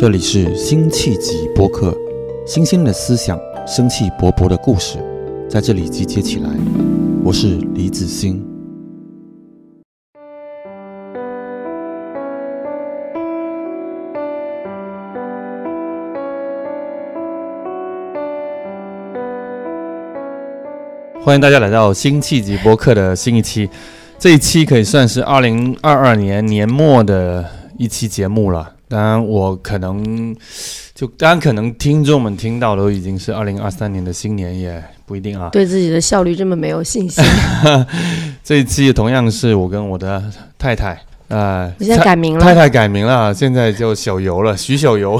这里是辛弃疾播客，新鲜的思想，生气勃勃的故事，在这里集结起来。我是李子欣。欢迎大家来到辛弃疾播客的新一期，这一期可以算是二零二二年年末的一期节目了。当然，我可能就当然可能听众们听到都已经是二零二三年的新年，也不一定啊。对自己的效率这么没有信心。这一期同样是我跟我的太太，呃，我现在改名了，太太改名了，现在叫小游了，徐小游。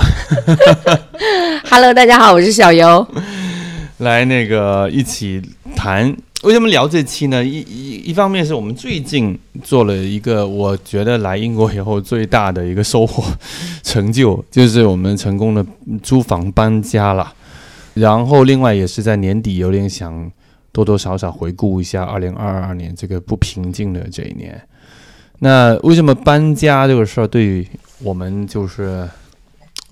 Hello，大家好，我是小游。来那个一起谈，为什么聊这期呢？一一一方面是我们最近做了一个，我觉得来英国以后最大的一个收获成就，就是我们成功的租房搬家了。然后另外也是在年底有点想多多少少回顾一下二零二二年这个不平静的这一年。那为什么搬家这个事儿对于我们就是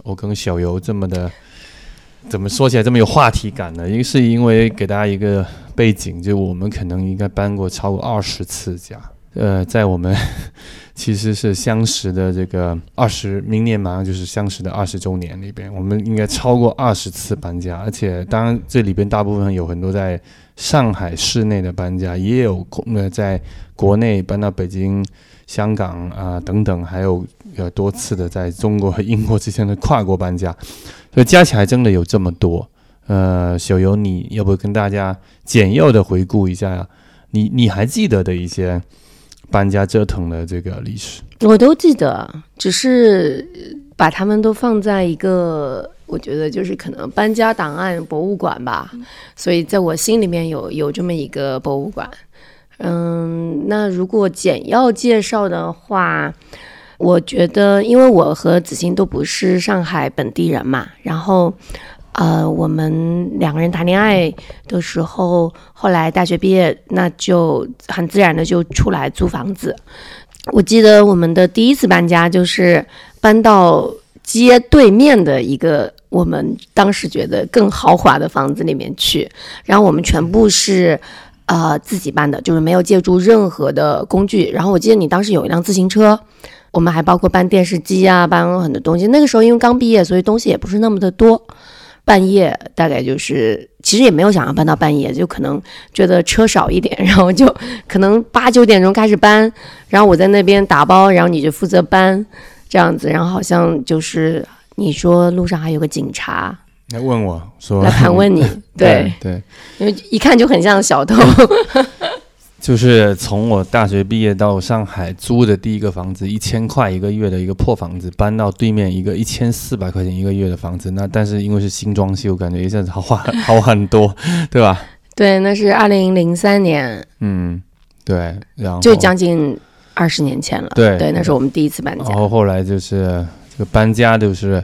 我跟小游这么的？怎么说起来这么有话题感呢？一个是因为给大家一个背景，就我们可能应该搬过超过二十次家。呃，在我们 其实是相识的这个二十，明年马上就是相识的二十周年里边，我们应该超过二十次搬家。而且，当然这里边大部分有很多在上海市内的搬家，也有呃在国内搬到北京、香港啊、等等，还有呃多次的在中国和英国之间的跨国搬家。所以加起来真的有这么多，呃，小游，你要不跟大家简要的回顾一下，你你还记得的一些搬家折腾的这个历史？我都记得，只是把他们都放在一个，我觉得就是可能搬家档案博物馆吧。所以在我心里面有有这么一个博物馆。嗯，那如果简要介绍的话。我觉得，因为我和子欣都不是上海本地人嘛，然后，呃，我们两个人谈恋爱的时候，后来大学毕业，那就很自然的就出来租房子。我记得我们的第一次搬家就是搬到街对面的一个我们当时觉得更豪华的房子里面去，然后我们全部是呃自己搬的，就是没有借助任何的工具。然后我记得你当时有一辆自行车。我们还包括搬电视机啊，搬很多东西。那个时候因为刚毕业，所以东西也不是那么的多。半夜大概就是，其实也没有想要搬到半夜，就可能觉得车少一点，然后就可能八九点钟开始搬，然后我在那边打包，然后你就负责搬这样子。然后好像就是你说路上还有个警察来问我说来盘问你，对对，因为一看就很像小偷。就是从我大学毕业到上海租的第一个房子，一千块一个月的一个破房子，搬到对面一个一千四百块钱一个月的房子。那但是因为是新装修，感觉一下子豪华好很多，对吧？对，那是二零零三年，嗯，对，然后就将近二十年前了。对对，那是我们第一次搬家。然后后来就是这个搬家，就是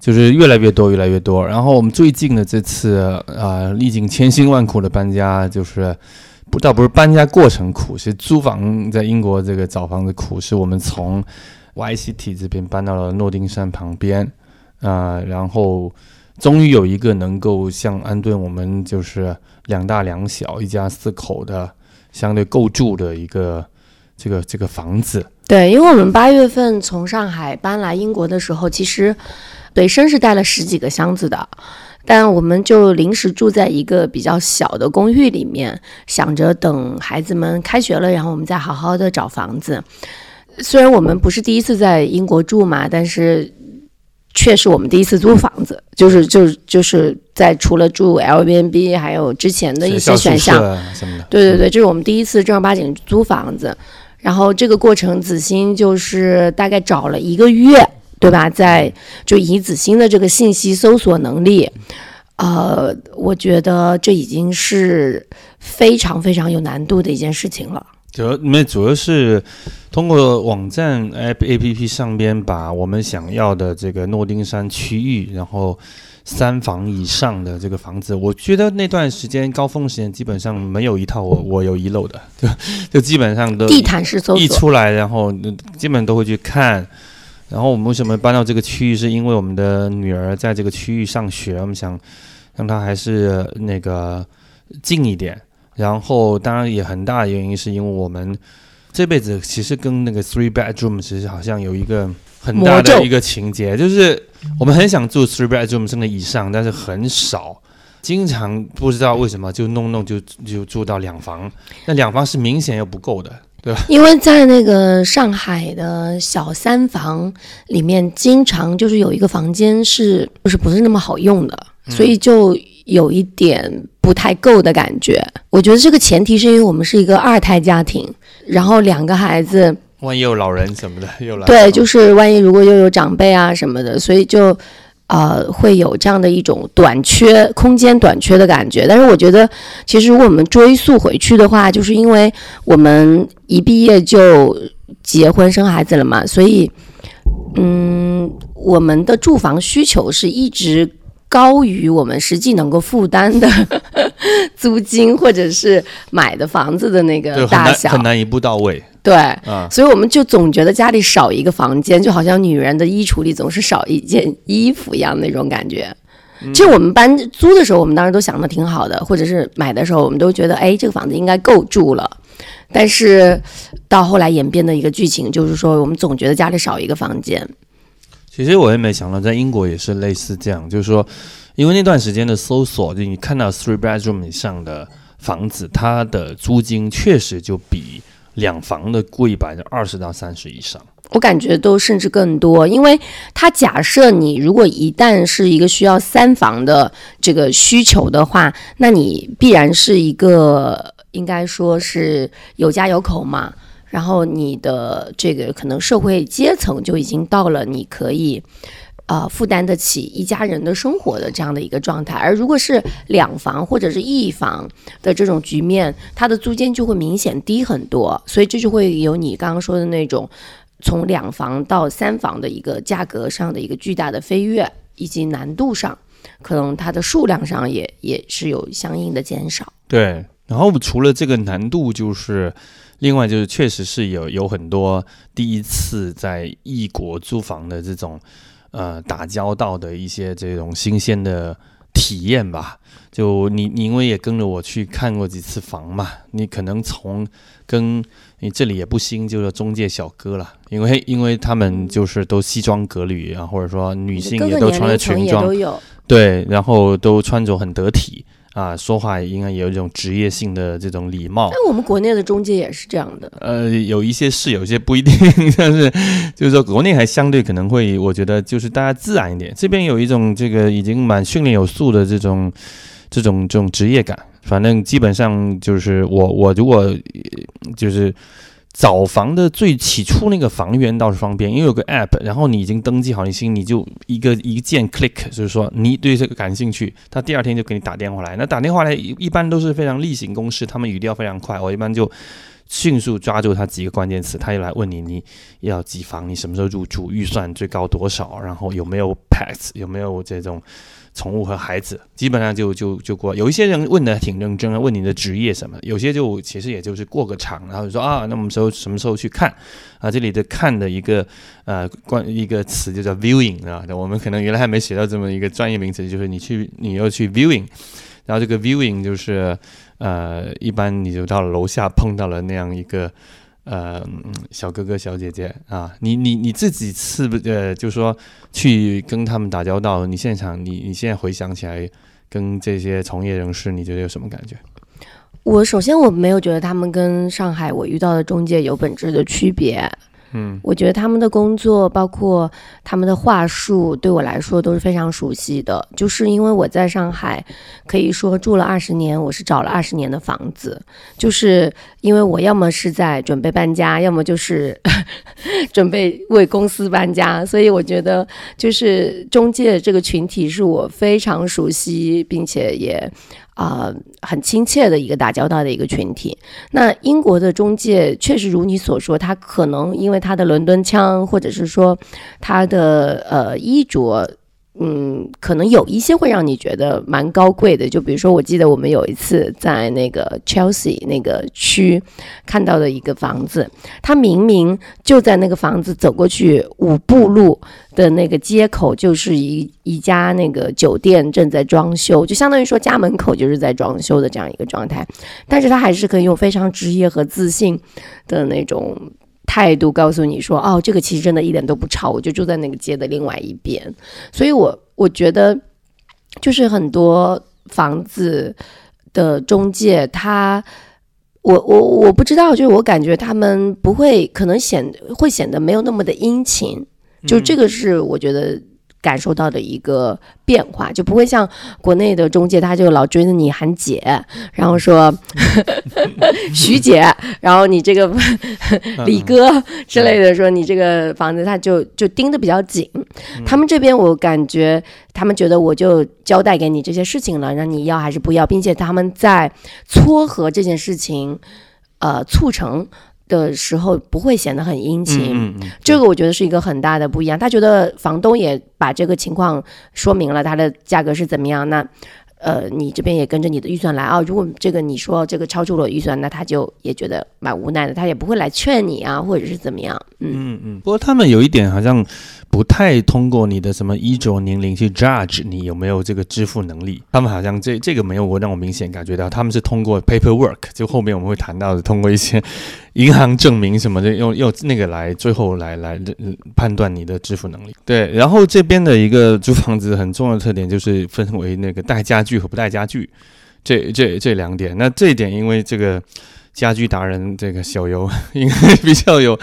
就是越来越多，越来越多。然后我们最近的这次啊、呃，历经千辛万苦的搬家，就是。倒不是搬家过程苦，是租房在英国这个找房子苦。是我们从 YCT 这边搬到了诺丁山旁边，啊、呃，然后终于有一个能够像安顿我们就是两大两小一家四口的相对够住的一个这个这个房子。对，因为我们八月份从上海搬来英国的时候，其实随身是带了十几个箱子的。但我们就临时住在一个比较小的公寓里面，想着等孩子们开学了，然后我们再好好的找房子。虽然我们不是第一次在英国住嘛，但是却是我们第一次租房子，就是就是就是在除了住 Airbnb 还有之前的一些选项。对对对，这是我们第一次正儿八经租房子。然后这个过程，子欣就是大概找了一个月。对吧？在就以子欣的这个信息搜索能力，呃，我觉得这已经是非常非常有难度的一件事情了。主要没主要是通过网站 App A P P 上边把我们想要的这个诺丁山区域，然后三房以上的这个房子，我觉得那段时间高峰时间基本上没有一套我我有遗漏的，就就基本上都地毯式搜索一出来，然后基本都会去看。然后我们为什么搬到这个区域？是因为我们的女儿在这个区域上学，我们想让她还是那个近一点。然后当然也很大的原因是因为我们这辈子其实跟那个 three bedroom 其实好像有一个很大的一个情节，就是我们很想住 three bedroom 甚至以上，但是很少。经常不知道为什么就弄弄就就住到两房，那两房是明显又不够的，对吧？因为在那个上海的小三房里面，经常就是有一个房间是就是不是那么好用的，所以就有一点不太够的感觉。我觉得这个前提是因为我们是一个二胎家庭，然后两个孩子，万一有老人什么的又来，对，就是万一如果又有长辈啊什么的，所以就。呃，会有这样的一种短缺空间短缺的感觉，但是我觉得，其实如果我们追溯回去的话，就是因为我们一毕业就结婚生孩子了嘛，所以，嗯，我们的住房需求是一直高于我们实际能够负担的 租金或者是买的房子的那个大小，很难一步到位。对，所以我们就总觉得家里少一个房间，就好像女人的衣橱里总是少一件衣服一样那种感觉。其实我们搬租的时候，我们当时都想的挺好的，或者是买的时候，我们都觉得，哎，这个房子应该够住了。但是到后来演变的一个剧情，就是说我们总觉得家里少一个房间。其实我也没想到，在英国也是类似这样，就是说，因为那段时间的搜索，就你看到 three bedroom 以上的房子，它的租金确实就比。两房的贵百分之二十到三十以上，我感觉都甚至更多，因为它假设你如果一旦是一个需要三房的这个需求的话，那你必然是一个应该说是有家有口嘛，然后你的这个可能社会阶层就已经到了你可以。呃，负担得起一家人的生活的这样的一个状态，而如果是两房或者是一房的这种局面，它的租金就会明显低很多，所以这就会有你刚刚说的那种从两房到三房的一个价格上的一个巨大的飞跃，以及难度上，可能它的数量上也也是有相应的减少。对，然后除了这个难度，就是另外就是确实是有有很多第一次在异国租房的这种。呃，打交道的一些这种新鲜的体验吧。就你，你因为也跟着我去看过几次房嘛，你可能从跟你这里也不新，就是中介小哥了，因为因为他们就是都西装革履啊，或者说女性也都穿着裙装，对，然后都穿着很得体。啊，说话应该有一种职业性的这种礼貌。那我们国内的中介也是这样的。呃，有一些是，有一些不一定。但是 就是说，国内还相对可能会，我觉得就是大家自然一点。这边有一种这个已经蛮训练有素的这种这种这种职业感。反正基本上就是我我如果就是。找房的最起初那个房源倒是方便，因为有个 app，然后你已经登记好你心，你就一个一键 click，就是说你对这个感兴趣，他第二天就给你打电话来。那打电话来一般都是非常例行公事，他们语调非常快，我一般就迅速抓住他几个关键词，他就来问你你要几房，你什么时候入住，预算最高多少，然后有没有 pets，有没有这种。宠物和孩子基本上就就就过，有一些人问的挺认真的，问你的职业什么，有些就其实也就是过个场，然后就说啊，那我们时候什么时候去看啊？这里的看的一个呃关一个词就叫 viewing 啊，我们可能原来还没学到这么一个专业名词，就是你去你要去 viewing，然后这个 viewing 就是呃一般你就到楼下碰到了那样一个。呃，小哥哥、小姐姐啊，你你你自己是不呃，就说去跟他们打交道，你现场你你现在回想起来，跟这些从业人士，你觉得有什么感觉？我首先我没有觉得他们跟上海我遇到的中介有本质的区别。嗯，我觉得他们的工作，包括他们的话术，对我来说都是非常熟悉的。就是因为我在上海，可以说住了二十年，我是找了二十年的房子。就是因为我要么是在准备搬家，要么就是 准备为公司搬家，所以我觉得就是中介这个群体是我非常熟悉，并且也。啊，很亲切的一个打交道的一个群体。那英国的中介确实如你所说，他可能因为他的伦敦腔，或者是说他的呃衣着嗯，可能有一些会让你觉得蛮高贵的，就比如说，我记得我们有一次在那个 Chelsea 那个区看到的一个房子，它明明就在那个房子走过去五步路的那个街口，就是一一家那个酒店正在装修，就相当于说家门口就是在装修的这样一个状态，但是他还是可以用非常职业和自信的那种。态度告诉你说，哦，这个其实真的一点都不吵，我就住在那个街的另外一边，所以我我觉得，就是很多房子的中介，他，我我我不知道，就是我感觉他们不会，可能显会显得没有那么的殷勤，就这个是我觉得。感受到的一个变化，就不会像国内的中介，他就老追着你喊姐，然后说 徐姐，然后你这个李哥之类的，说你这个房子，他就就盯得比较紧。他们这边我感觉，他们觉得我就交代给你这些事情了，让你要还是不要，并且他们在撮合这件事情，呃，促成。的时候不会显得很殷勤，这个我觉得是一个很大的不一样。他觉得房东也把这个情况说明了，他的价格是怎么样，那呃，你这边也跟着你的预算来啊。如果这个你说这个超出了预算，那他就也觉得蛮无奈的，他也不会来劝你啊，或者是怎么样。嗯嗯。不过他们有一点好像。不太通过你的什么衣着年龄去 judge 你有没有这个支付能力，他们好像这这个没有我让我明显感觉到，他们是通过 paperwork，就后面我们会谈到的，通过一些银行证明什么的，用用那个来最后来来判断你的支付能力。对，然后这边的一个租房子很重要的特点就是分为那个带家具和不带家具，这这这两点。那这一点因为这个。家居达人这个小游 应该比较有，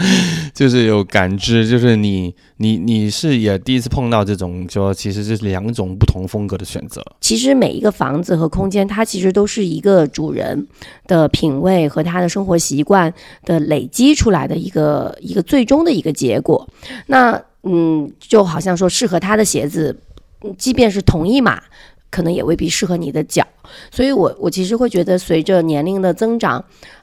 就是有感知，就是你你你是也第一次碰到这种，说其实是两种不同风格的选择。其实每一个房子和空间，它其实都是一个主人的品味和他的生活习惯的累积出来的一个一个最终的一个结果。那嗯，就好像说适合他的鞋子，即便是同一码。可能也未必适合你的脚，所以我我其实会觉得，随着年龄的增长，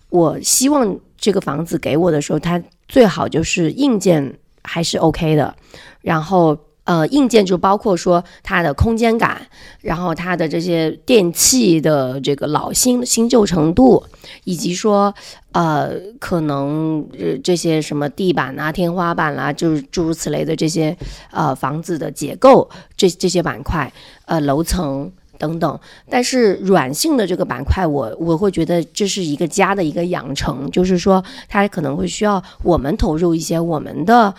我希望这个房子给我的时候，它最好就是硬件还是 OK 的，然后。呃，硬件就包括说它的空间感，然后它的这些电器的这个老新新旧程度，以及说呃，可能呃这些什么地板啊、天花板啦，就是诸如此类的这些呃房子的结构，这这些板块，呃楼层等等。但是软性的这个板块，我我会觉得这是一个家的一个养成，就是说它可能会需要我们投入一些我们的。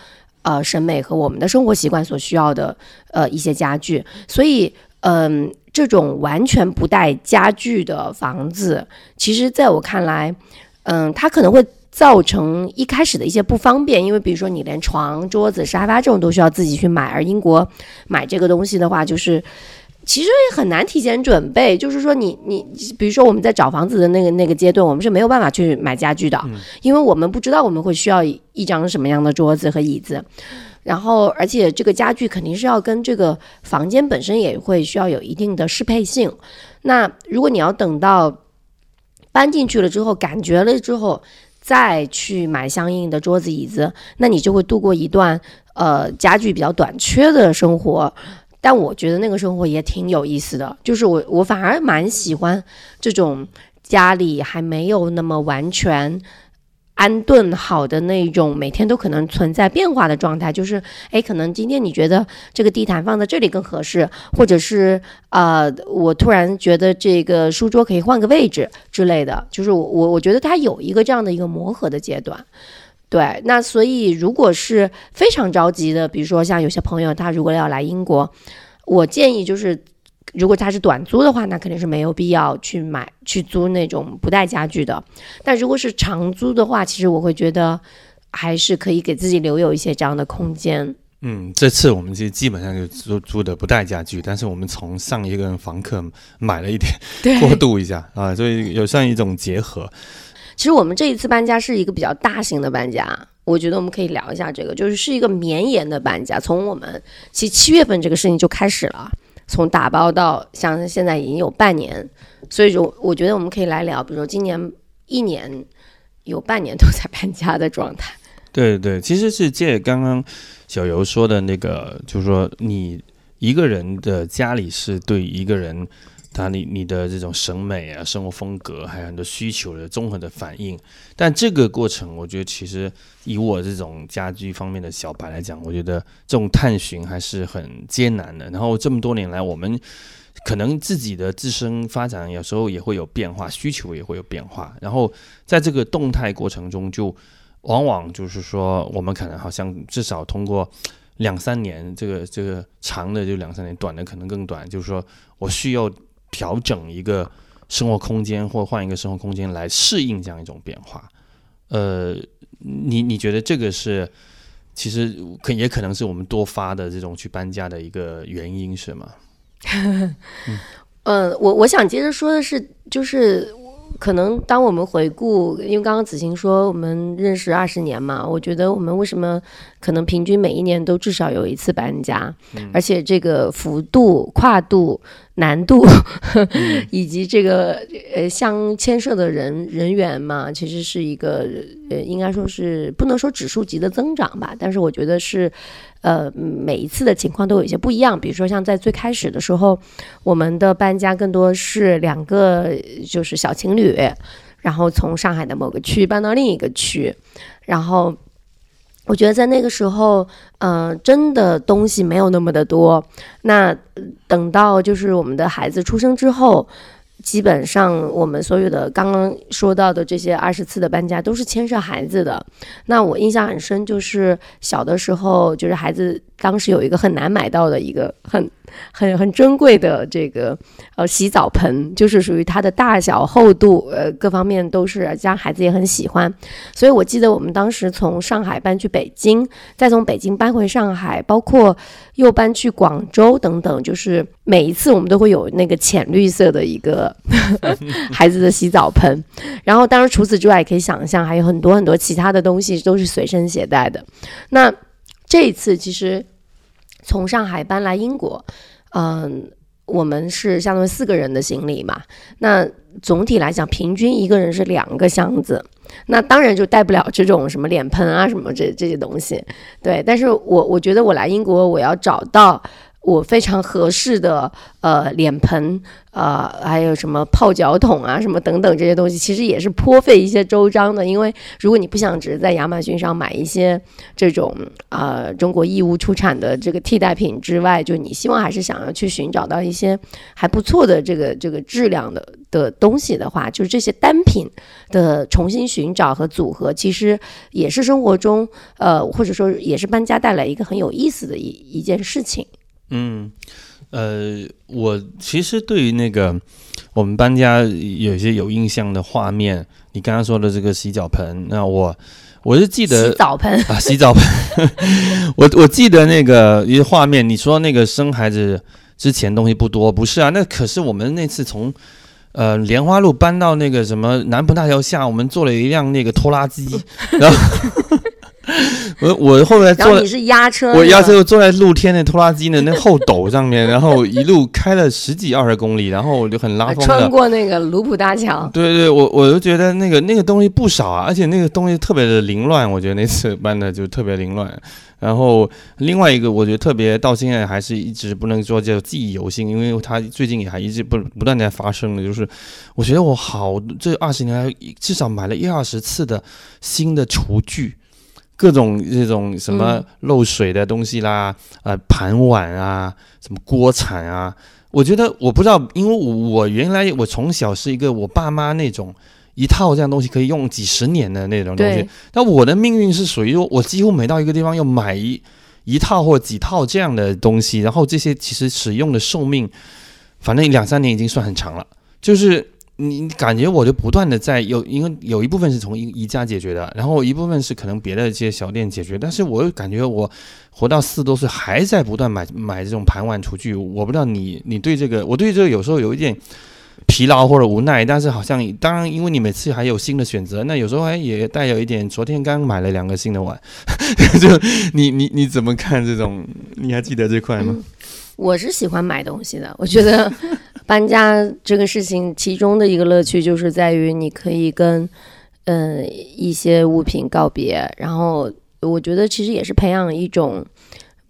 呃，审美和我们的生活习惯所需要的呃一些家具，所以嗯，这种完全不带家具的房子，其实在我看来，嗯，它可能会造成一开始的一些不方便，因为比如说你连床、桌子、沙发这种都需要自己去买，而英国买这个东西的话，就是。其实也很难提前准备，就是说你你，比如说我们在找房子的那个那个阶段，我们是没有办法去买家具的，因为我们不知道我们会需要一张什么样的桌子和椅子，然后而且这个家具肯定是要跟这个房间本身也会需要有一定的适配性。那如果你要等到搬进去了之后，感觉了之后再去买相应的桌子椅子，那你就会度过一段呃家具比较短缺的生活。但我觉得那个生活也挺有意思的，就是我我反而蛮喜欢这种家里还没有那么完全安顿好的那种，每天都可能存在变化的状态。就是，哎，可能今天你觉得这个地毯放在这里更合适，或者是呃，我突然觉得这个书桌可以换个位置之类的。就是我我我觉得它有一个这样的一个磨合的阶段。对，那所以如果是非常着急的，比如说像有些朋友，他如果要来英国，我建议就是，如果他是短租的话，那肯定是没有必要去买去租那种不带家具的。但如果是长租的话，其实我会觉得还是可以给自己留有一些这样的空间。嗯，这次我们其实基本上就租租的不带家具，但是我们从上一个房客买了一点过渡一下啊，所以有算一种结合。其实我们这一次搬家是一个比较大型的搬家，我觉得我们可以聊一下这个，就是是一个绵延的搬家。从我们其实七月份这个事情就开始了，从打包到像现在已经有半年，所以说我觉得我们可以来聊，比如说今年一年有半年都在搬家的状态。对对，其实是借刚刚小游说的那个，就是说你。一个人的家里是对一个人。他你你的这种审美啊、生活风格，还有很多需求的综合的反应，但这个过程，我觉得其实以我这种家居方面的小白来讲，我觉得这种探寻还是很艰难的。然后这么多年来，我们可能自己的自身发展有时候也会有变化，需求也会有变化。然后在这个动态过程中，就往往就是说，我们可能好像至少通过两三年，这个这个长的就两三年，短的可能更短，就是说我需要。调整一个生活空间，或换一个生活空间来适应这样一种变化，呃，你你觉得这个是其实可也可能是我们多发的这种去搬家的一个原因，是吗？嗯，我我想接着说的是，就是可能当我们回顾，因为刚刚子晴说我们认识二十年嘛，我觉得我们为什么可能平均每一年都至少有一次搬家，而且这个幅度跨度。难度 以及这个呃相牵涉的人人员嘛，其实是一个呃应该说是不能说指数级的增长吧，但是我觉得是呃每一次的情况都有一些不一样。比如说像在最开始的时候，我们的搬家更多是两个就是小情侣，然后从上海的某个区搬到另一个区，然后。我觉得在那个时候，呃，真的东西没有那么的多。那等到就是我们的孩子出生之后。基本上，我们所有的刚刚说到的这些二十次的搬家都是牵涉孩子的。那我印象很深，就是小的时候，就是孩子当时有一个很难买到的一个很很很珍贵的这个呃洗澡盆，就是属于它的大小、厚度呃各方面都是，家孩子也很喜欢。所以我记得我们当时从上海搬去北京，再从北京搬回上海，包括又搬去广州等等，就是每一次我们都会有那个浅绿色的一个。孩子的洗澡盆，然后当然除此之外，也可以想象还有很多很多其他的东西都是随身携带的。那这一次其实从上海搬来英国，嗯，我们是相当于四个人的行李嘛。那总体来讲，平均一个人是两个箱子。那当然就带不了这种什么脸盆啊什么这这些东西。对，但是我我觉得我来英国，我要找到。我非常合适的呃脸盆，呃还有什么泡脚桶啊，什么等等这些东西，其实也是颇费一些周章的。因为如果你不想只是在亚马逊上买一些这种啊中国义乌出产的这个替代品之外，就你希望还是想要去寻找到一些还不错的这个这个质量的的东西的话，就是这些单品的重新寻找和组合，其实也是生活中呃或者说也是搬家带来一个很有意思的一一件事情。嗯，呃，我其实对于那个我们搬家有一些有印象的画面，你刚刚说的这个洗脚盆，那我我是记得洗澡盆啊，洗澡盆，我我记得那个一个画面，你说那个生孩子之前东西不多，不是啊？那可是我们那次从呃莲花路搬到那个什么南浦大桥下，我们坐了一辆那个拖拉机，然后。我我后来坐，你是压车，我压车坐在露天的拖拉机的那后斗上面，然后一路开了十几二十公里，然后我就很拉风的穿过那个卢浦大桥。对对，我我就觉得那个那个东西不少啊，而且那个东西特别的凌乱，我觉得那次 搬的就特别凌乱。然后另外一个，我觉得特别到现在还是一直不能说叫记忆犹新，因为它最近也还一直不不断在发生的，就是我觉得我好这二十年来至少买了一二十次的新的厨具。各种这种什么漏水的东西啦，呃，盘碗啊，什么锅铲啊，我觉得我不知道，因为我原来我从小是一个我爸妈那种一套这样东西可以用几十年的那种东西，但我的命运是属于我几乎每到一个地方要买一一套或几套这样的东西，然后这些其实使用的寿命，反正两三年已经算很长了，就是。你感觉我就不断的在有，因为有一部分是从宜宜家解决的，然后一部分是可能别的这些小店解决，但是我又感觉我活到四十多岁还在不断买买这种盘碗厨具，我不知道你你对这个，我对这个有时候有一点疲劳或者无奈，但是好像当然因为你每次还有新的选择，那有时候还也带有一点，昨天刚买了两个新的碗，就你你你怎么看这种？你还记得这块吗？我是喜欢买东西的，我觉得 搬家这个事情，其中的一个乐趣就是在于你可以跟嗯一些物品告别，然后我觉得其实也是培养一种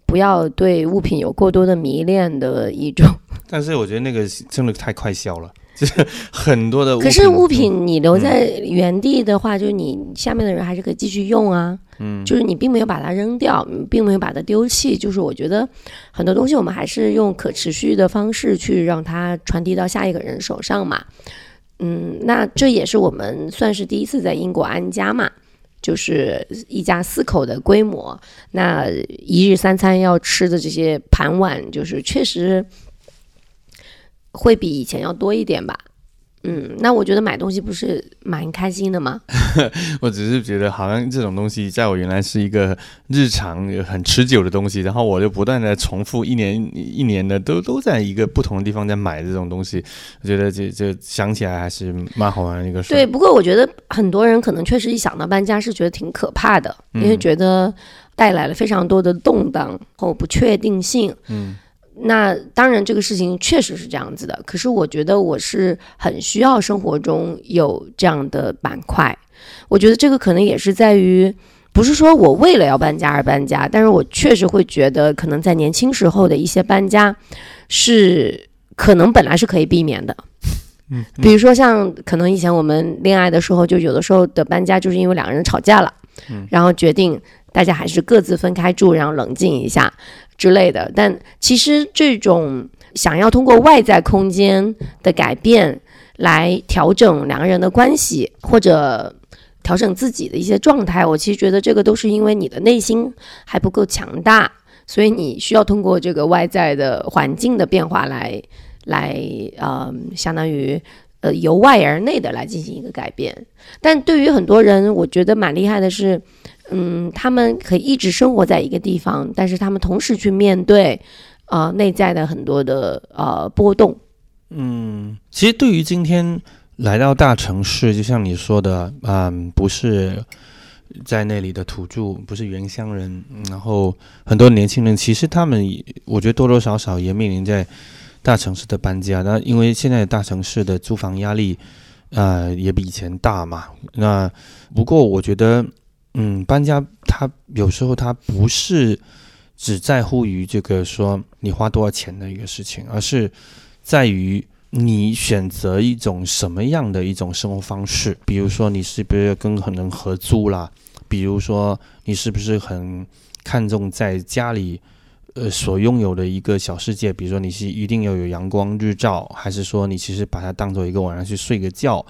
不要对物品有过多的迷恋的一种。但是我觉得那个真的太快消了，就是很多的。可是物品你留在原地的话，就是你下面的人还是可以继续用啊。嗯，就是你并没有把它扔掉，并没有把它丢弃。就是我觉得很多东西我们还是用可持续的方式去让它传递到下一个人手上嘛。嗯，那这也是我们算是第一次在英国安家嘛。就是一家四口的规模，那一日三餐要吃的这些盘碗，就是确实会比以前要多一点吧。嗯，那我觉得买东西不是蛮开心的吗？我只是觉得好像这种东西在我原来是一个日常很持久的东西，然后我就不断的重复一年一年的都都在一个不同的地方在买这种东西，我觉得这这想起来还是蛮好玩的一个事。对，不过我觉得很多人可能确实一想到搬家是觉得挺可怕的，因为觉得带来了非常多的动荡和不确定性。嗯。那当然，这个事情确实是这样子的。可是我觉得我是很需要生活中有这样的板块。我觉得这个可能也是在于，不是说我为了要搬家而搬家，但是我确实会觉得，可能在年轻时候的一些搬家是可能本来是可以避免的。嗯，比如说像可能以前我们恋爱的时候，就有的时候的搬家就是因为两个人吵架了，嗯，然后决定大家还是各自分开住，然后冷静一下。之类的，但其实这种想要通过外在空间的改变来调整两个人的关系，或者调整自己的一些状态，我其实觉得这个都是因为你的内心还不够强大，所以你需要通过这个外在的环境的变化来来呃，相当于呃由外而内的来进行一个改变。但对于很多人，我觉得蛮厉害的是。嗯，他们可以一直生活在一个地方，但是他们同时去面对，呃，内在的很多的呃波动。嗯，其实对于今天来到大城市，就像你说的，嗯，不是在那里的土著，不是原乡人，然后很多年轻人，其实他们，我觉得多多少少也面临在大城市的搬家。那因为现在大城市的租房压力，呃，也比以前大嘛。那不过我觉得。嗯，搬家它有时候它不是只在乎于这个说你花多少钱的一个事情，而是在于你选择一种什么样的一种生活方式。比如说你是不是跟很人合租啦？比如说你是不是很看重在家里呃所拥有的一个小世界？比如说你是一定要有阳光日照，还是说你其实把它当做一个晚上去睡个觉？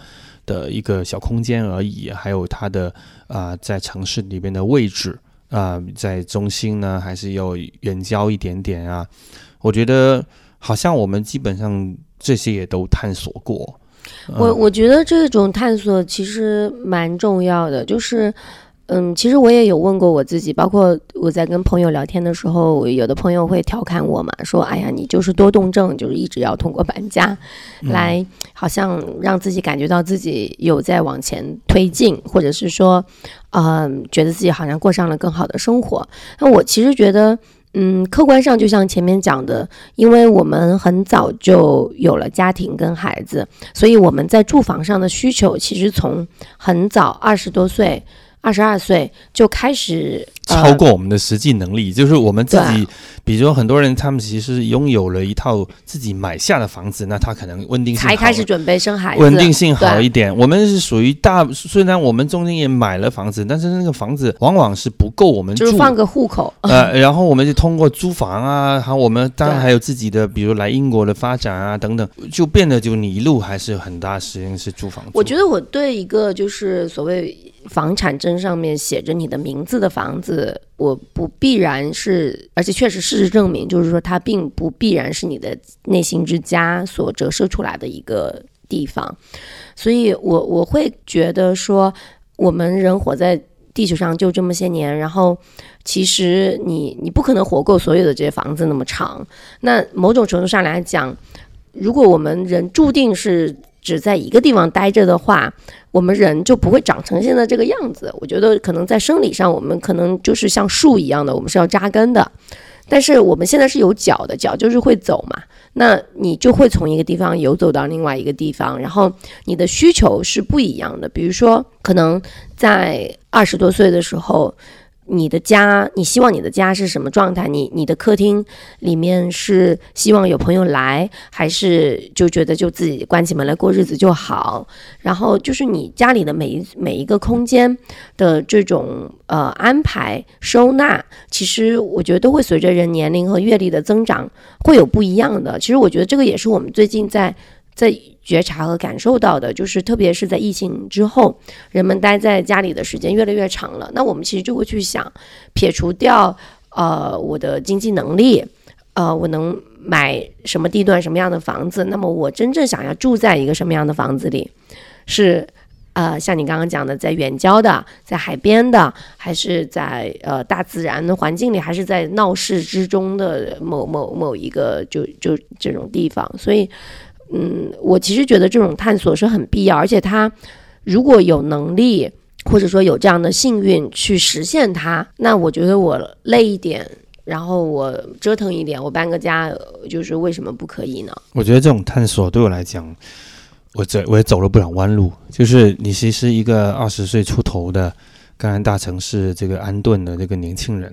的一个小空间而已，还有它的啊，在城市里边的位置啊，在中心呢，还是要远郊一点点啊？我觉得好像我们基本上这些也都探索过。我我觉得这种探索其实蛮重要的，就是。嗯，其实我也有问过我自己，包括我在跟朋友聊天的时候，有的朋友会调侃我嘛，说：“哎呀，你就是多动症，就是一直要通过搬家，来好像让自己感觉到自己有在往前推进，或者是说，嗯，觉得自己好像过上了更好的生活。”那我其实觉得，嗯，客观上就像前面讲的，因为我们很早就有了家庭跟孩子，所以我们在住房上的需求其实从很早二十多岁。二十二岁就开始超过我们的实际能力，就是我们自己，比如说很多人，他们其实拥有了一套自己买下的房子，那他可能稳定性才开始准备生孩子，稳定性好一点。我们是属于大，虽然我们中间也买了房子，但是那个房子往往是不够我们就是放个户口，呃，然后我们就通过租房啊，还我们当然还有自己的，比如来英国的发展啊等等，就变得就你一路还是很大时间是租房。我觉得我对一个就是所谓。房产证上面写着你的名字的房子，我不必然是，而且确实事实证明，就是说它并不必然是你的内心之家所折射出来的一个地方，所以我我会觉得说，我们人活在地球上就这么些年，然后其实你你不可能活够所有的这些房子那么长，那某种程度上来讲，如果我们人注定是。只在一个地方待着的话，我们人就不会长成现在这个样子。我觉得可能在生理上，我们可能就是像树一样的，我们是要扎根的。但是我们现在是有脚的，脚就是会走嘛。那你就会从一个地方游走到另外一个地方，然后你的需求是不一样的。比如说，可能在二十多岁的时候，你的家，你希望你的家是什么状态？你你的客厅里面是希望有朋友来，还是就觉得就自己关起门来过日子就好？然后就是你家里的每一每一个空间的这种呃安排收纳，其实我觉得都会随着人年龄和阅历的增长会有不一样的。其实我觉得这个也是我们最近在。在觉察和感受到的，就是特别是在疫情之后，人们待在家里的时间越来越长了。那我们其实就会去想，撇除掉呃我的经济能力，呃我能买什么地段什么样的房子，那么我真正想要住在一个什么样的房子里，是呃像你刚刚讲的，在远郊的，在海边的，还是在呃大自然的环境里，还是在闹市之中的某某某一个就就这种地方，所以。嗯，我其实觉得这种探索是很必要，而且他如果有能力，或者说有这样的幸运去实现它，那我觉得我累一点，然后我折腾一点，我搬个家，就是为什么不可以呢？我觉得这种探索对我来讲，我走我也走了不少弯路。就是你其实一个二十岁出头的，刚刚大城市这个安顿的这个年轻人。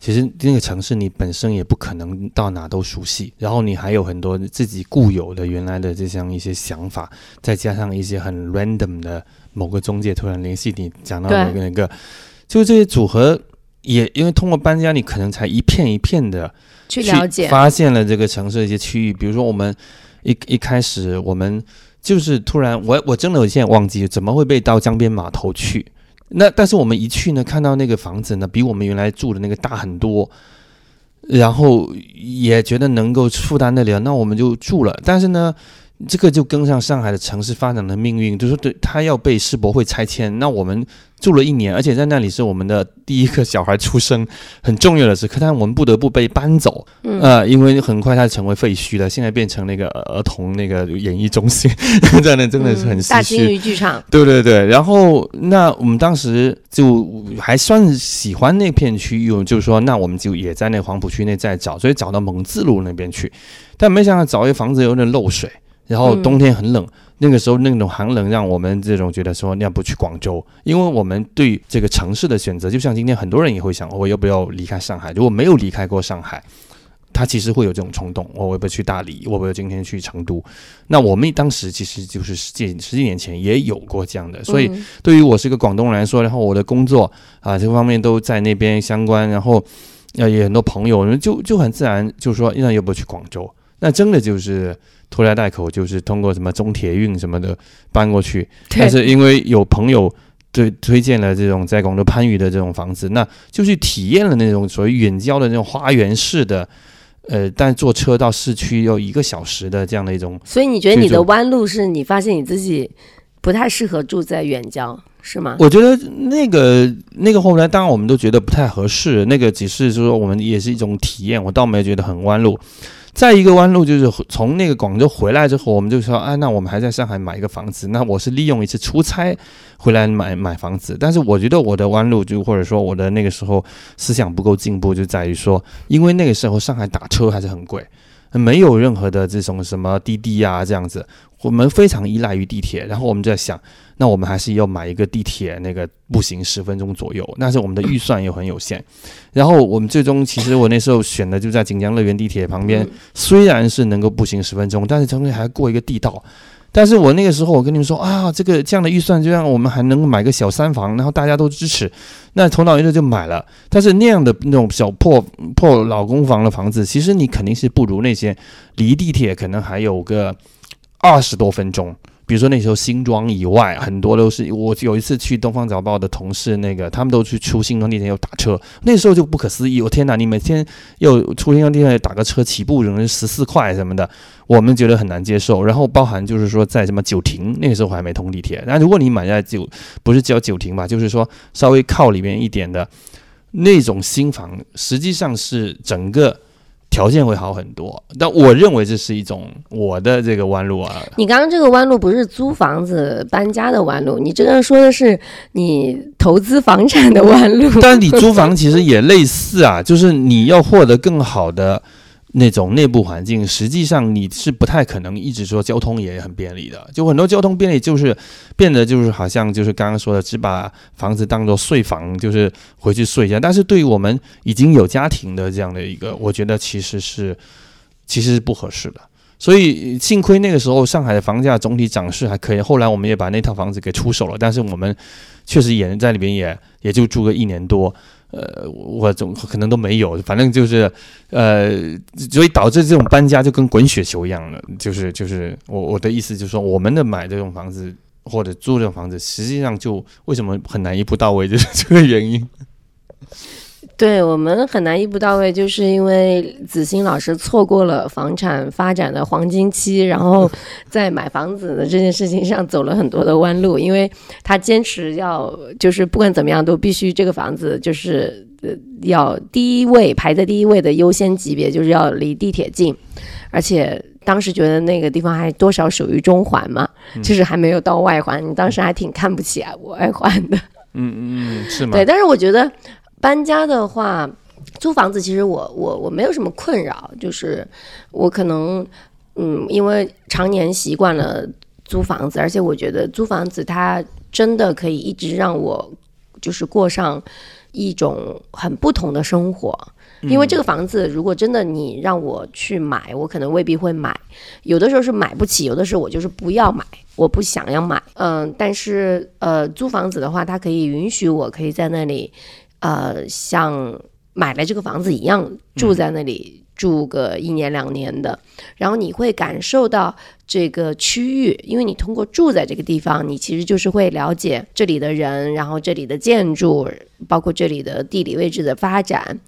其实那个城市你本身也不可能到哪都熟悉，然后你还有很多自己固有的原来的这样一些想法，再加上一些很 random 的某个中介突然联系你，讲到那个那个，就这些组合也因为通过搬家，你可能才一片一片的去了解，发现了这个城市的一些区域，比如说我们一一开始我们就是突然我我真的有现在忘记怎么会被到江边码头去。那但是我们一去呢，看到那个房子呢，比我们原来住的那个大很多，然后也觉得能够负担得了，那我们就住了。但是呢。这个就跟上上海的城市发展的命运，就是对他要被世博会拆迁，那我们住了一年，而且在那里是我们的第一个小孩出生，很重要的时刻，但我们不得不被搬走，呃，因为很快它成为废墟了，现在变成那个儿童那个演艺中心，在那真的是很大金鱼剧场，对对对。然后那我们当时就还算喜欢那片区域，就是说，那我们就也在那黄浦区内再找，所以找到蒙自路那边去，但没想到找一个房子有点漏水。然后冬天很冷，那个时候那种寒冷让我们这种觉得说，要不去广州？因为我们对这个城市的选择，就像今天很多人也会想，我要不要离开上海？如果没有离开过上海，他其实会有这种冲动，我要不要去大理？我要不要今天去成都？那我们当时其实就是十几十几年前也有过这样的，所以对于我是个广东人来说，然后我的工作啊这方面都在那边相关，然后呃也很多朋友，就就很自然就说，那要不要去广州？那真的就是。拖家带口就是通过什么中铁运什么的搬过去，但是因为有朋友对推荐了这种在广州番禺的这种房子，那就去体验了那种所谓远郊的那种花园式的，呃，但坐车到市区要一个小时的这样的一种。所以你觉得你的弯路是你发现你自己不太适合住在远郊是吗？我觉得那个那个后来当然我们都觉得不太合适，那个只是说我们也是一种体验，我倒没有觉得很弯路。再一个弯路就是从那个广州回来之后，我们就说，啊，那我们还在上海买一个房子。那我是利用一次出差回来买买房子。但是我觉得我的弯路就或者说我的那个时候思想不够进步，就在于说，因为那个时候上海打车还是很贵，没有任何的这种什么滴滴啊这样子，我们非常依赖于地铁。然后我们就在想。那我们还是要买一个地铁，那个步行十分钟左右。但是我们的预算又很有限。然后我们最终，其实我那时候选的就在锦江乐园地铁旁边，虽然是能够步行十分钟，但是中间还要过一个地道。但是我那个时候，我跟你们说啊，这个这样的预算就让我们还能买个小三房，然后大家都支持，那头脑一热就买了。但是那样的那种小破破老公房的房子，其实你肯定是不如那些离地铁可能还有个二十多分钟。比如说那时候新庄以外很多都是我有一次去东方早报的同事那个他们都去出新庄地铁要打车，那时候就不可思议，我天哪！你每天又出新庄地铁打个车起步人十四块什么的，我们觉得很难接受。然后包含就是说在什么九亭那个时候还没通地铁，那如果你买在九不是叫九亭吧，就是说稍微靠里面一点的那种新房，实际上是整个。条件会好很多，但我认为这是一种我的这个弯路啊。你刚刚这个弯路不是租房子搬家的弯路，你这个说的是你投资房产的弯路。但你租房其实也类似啊，就是你要获得更好的那种内部环境，实际上你是不太可能一直说交通也很便利的。就很多交通便利，就是变得就是好像就是刚刚说的，只把房子当做睡房，就是回去睡一下。但是对于我们已经有家庭的这样的一个，我觉得其实是其实是不合适的。所以幸亏那个时候上海的房价总体涨势还可以。后来我们也把那套房子给出手了，但是我们确实也在里边也也就住个一年多。呃，我总可能都没有，反正就是，呃，所以导致这种搬家就跟滚雪球一样的，就是就是我我的意思就是说，我们的买这种房子或者租这种房子，实际上就为什么很难一步到位，就是这个原因。对我们很难一步到位，就是因为子欣老师错过了房产发展的黄金期，然后 在买房子的这件事情上走了很多的弯路，因为他坚持要就是不管怎么样都必须这个房子就是呃要第一位排在第一位的优先级别，就是要离地铁近，而且当时觉得那个地方还多少属于中环嘛，就是还没有到外环，你当时还挺看不起啊外环的，嗯嗯是吗？对，但是我觉得。搬家的话，租房子其实我我我没有什么困扰，就是我可能嗯，因为常年习惯了租房子，而且我觉得租房子它真的可以一直让我就是过上一种很不同的生活。因为这个房子如果真的你让我去买，我可能未必会买，有的时候是买不起，有的时候我就是不要买，我不想要买。嗯，但是呃，租房子的话，它可以允许我可以在那里。呃，像买了这个房子一样，住在那里住个一年两年的，然后你会感受到这个区域，因为你通过住在这个地方，你其实就是会了解这里的人，然后这里的建筑，包括这里的地理位置的发展，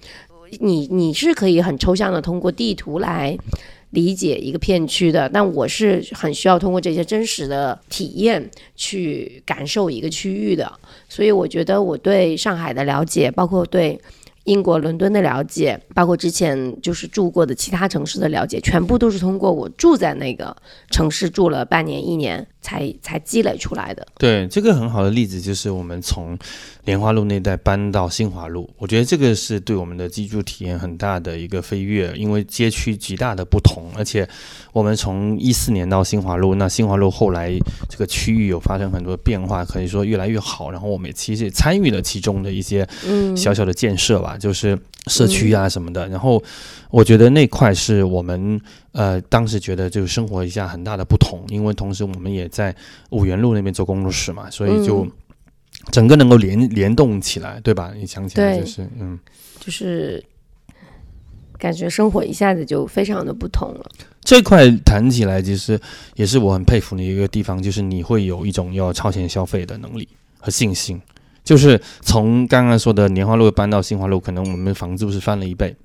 你你是可以很抽象的通过地图来。理解一个片区的，但我是很需要通过这些真实的体验去感受一个区域的，所以我觉得我对上海的了解，包括对英国伦敦的了解，包括之前就是住过的其他城市的了解，全部都是通过我住在那个城市住了半年一年才才积累出来的。对，这个很好的例子就是我们从。莲花路那带搬到新华路，我觉得这个是对我们的居住体验很大的一个飞跃，因为街区极大的不同，而且我们从一四年到新华路，那新华路后来这个区域有发生很多变化，可以说越来越好。然后我们其实也参与了其中的一些小小的建设吧，就是社区啊什么的。然后我觉得那块是我们呃当时觉得就生活一下很大的不同，因为同时我们也在五元路那边做工作室嘛，所以就。整个能够联联动起来，对吧？你想起来就是，嗯，就是感觉生活一下子就非常的不同了。这块谈起来，其实也是我很佩服的一个地方，就是你会有一种要超前消费的能力和信心。就是从刚刚说的年华路搬到新华路，可能我们房租是翻了一倍，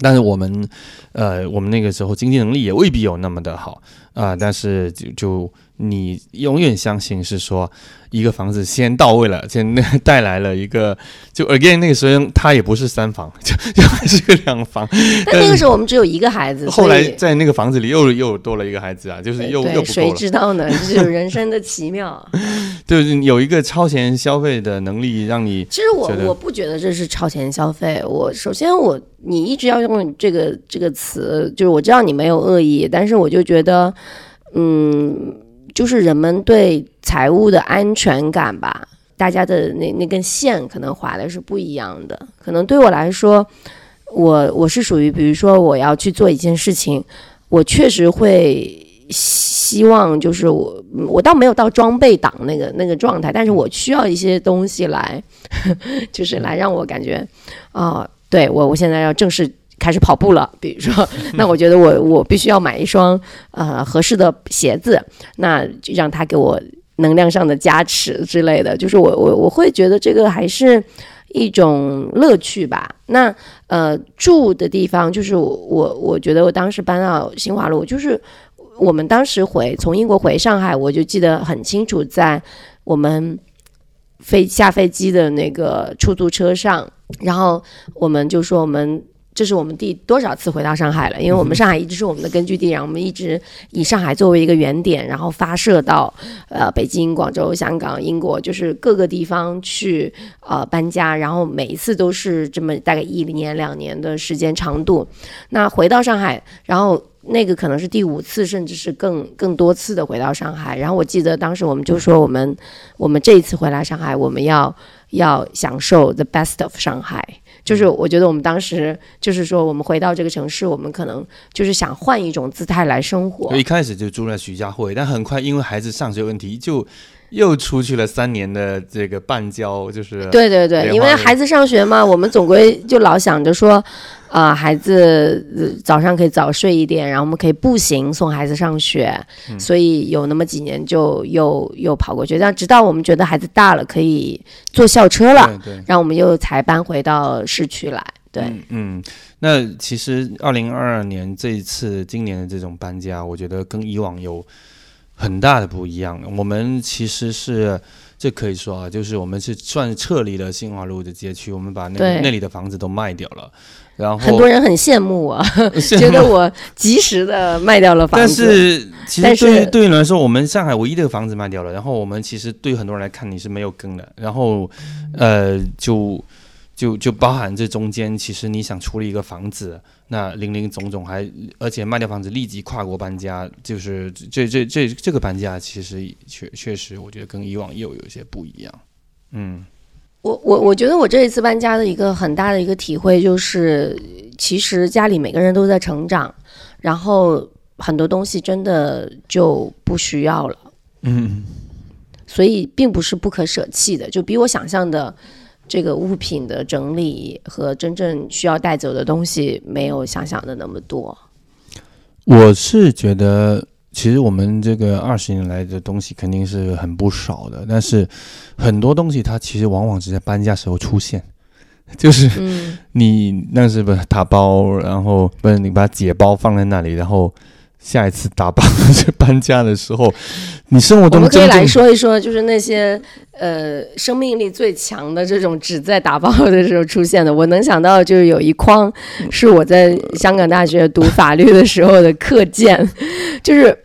但是我们，呃，我们那个时候经济能力也未必有那么的好啊，但是就就。你永远相信是说，一个房子先到位了，先带来了一个，就 again 那个时候他也不是三房，就就还是个两房。但那个时候我们只有一个孩子，后来在那个房子里又又多了一个孩子啊，就是又又谁知道呢？就是人生的奇妙。就是有一个超前消费的能力，让你其实我我不觉得这是超前消费。我首先我你一直要用这个这个词，就是我知道你没有恶意，但是我就觉得，嗯。就是人们对财务的安全感吧，大家的那那根线可能划的是不一样的。可能对我来说，我我是属于，比如说我要去做一件事情，我确实会希望，就是我我倒没有到装备党那个那个状态，但是我需要一些东西来，就是来让我感觉，啊，对我我现在要正式。开始跑步了，比如说，那我觉得我我必须要买一双呃合适的鞋子，那就让他给我能量上的加持之类的，就是我我我会觉得这个还是一种乐趣吧。那呃住的地方就是我我觉得我当时搬到新华路，就是我们当时回从英国回上海，我就记得很清楚，在我们飞下飞机的那个出租车上，然后我们就说我们。这是我们第多少次回到上海了？因为我们上海一直是我们的根据地，然后我们一直以上海作为一个原点，然后发射到呃北京、广州、香港、英国，就是各个地方去呃搬家，然后每一次都是这么大概一年两年的时间长度。那回到上海，然后那个可能是第五次，甚至是更更多次的回到上海。然后我记得当时我们就说，我们我们这一次回来上海，我们要要享受 the best of 上海。就是我觉得我们当时就是说，我们回到这个城市，我们可能就是想换一种姿态来生活。一开始就住在徐家汇，但很快因为孩子上学问题，就又出去了三年的这个半郊，就是对对对，因为孩子上学嘛，我们总归就老想着说。啊，孩子早上可以早睡一点，然后我们可以步行送孩子上学，所以有那么几年就又又跑过去。但直到我们觉得孩子大了，可以坐校车了，对然后我们又才搬回到市区来。对，嗯，那其实二零二二年这一次今年的这种搬家，我觉得跟以往有很大的不一样。我们其实是这可以说啊，就是我们是算撤离了新华路的街区，我们把那那里的房子都卖掉了。然后很多人很羡慕 我，觉得我及时的卖掉了房子。但是其实对于对于你来说，我们上海唯一的房子卖掉了。然后我们其实对于很多人来看，你是没有根的。然后呃，就就就包含这中间，其实你想处理一个房子，那零零总总还而且卖掉房子立即跨国搬家，就是这这这这个搬家其实确确实，我觉得跟以往又有一些不一样。嗯。我我我觉得我这一次搬家的一个很大的一个体会就是，其实家里每个人都在成长，然后很多东西真的就不需要了。嗯，所以并不是不可舍弃的，就比我想象的这个物品的整理和真正需要带走的东西没有想象的那么多。我是觉得。其实我们这个二十年来的东西肯定是很不少的，但是很多东西它其实往往只在搬家时候出现，就是你那是不是打包，然后不是你把解包放在那里，然后。下一次打包去搬家的时候，你生活中我们可以来说一说，就是那些呃生命力最强的这种纸在打包的时候出现的。我能想到就是有一筐是我在香港大学读法律的时候的课件，就是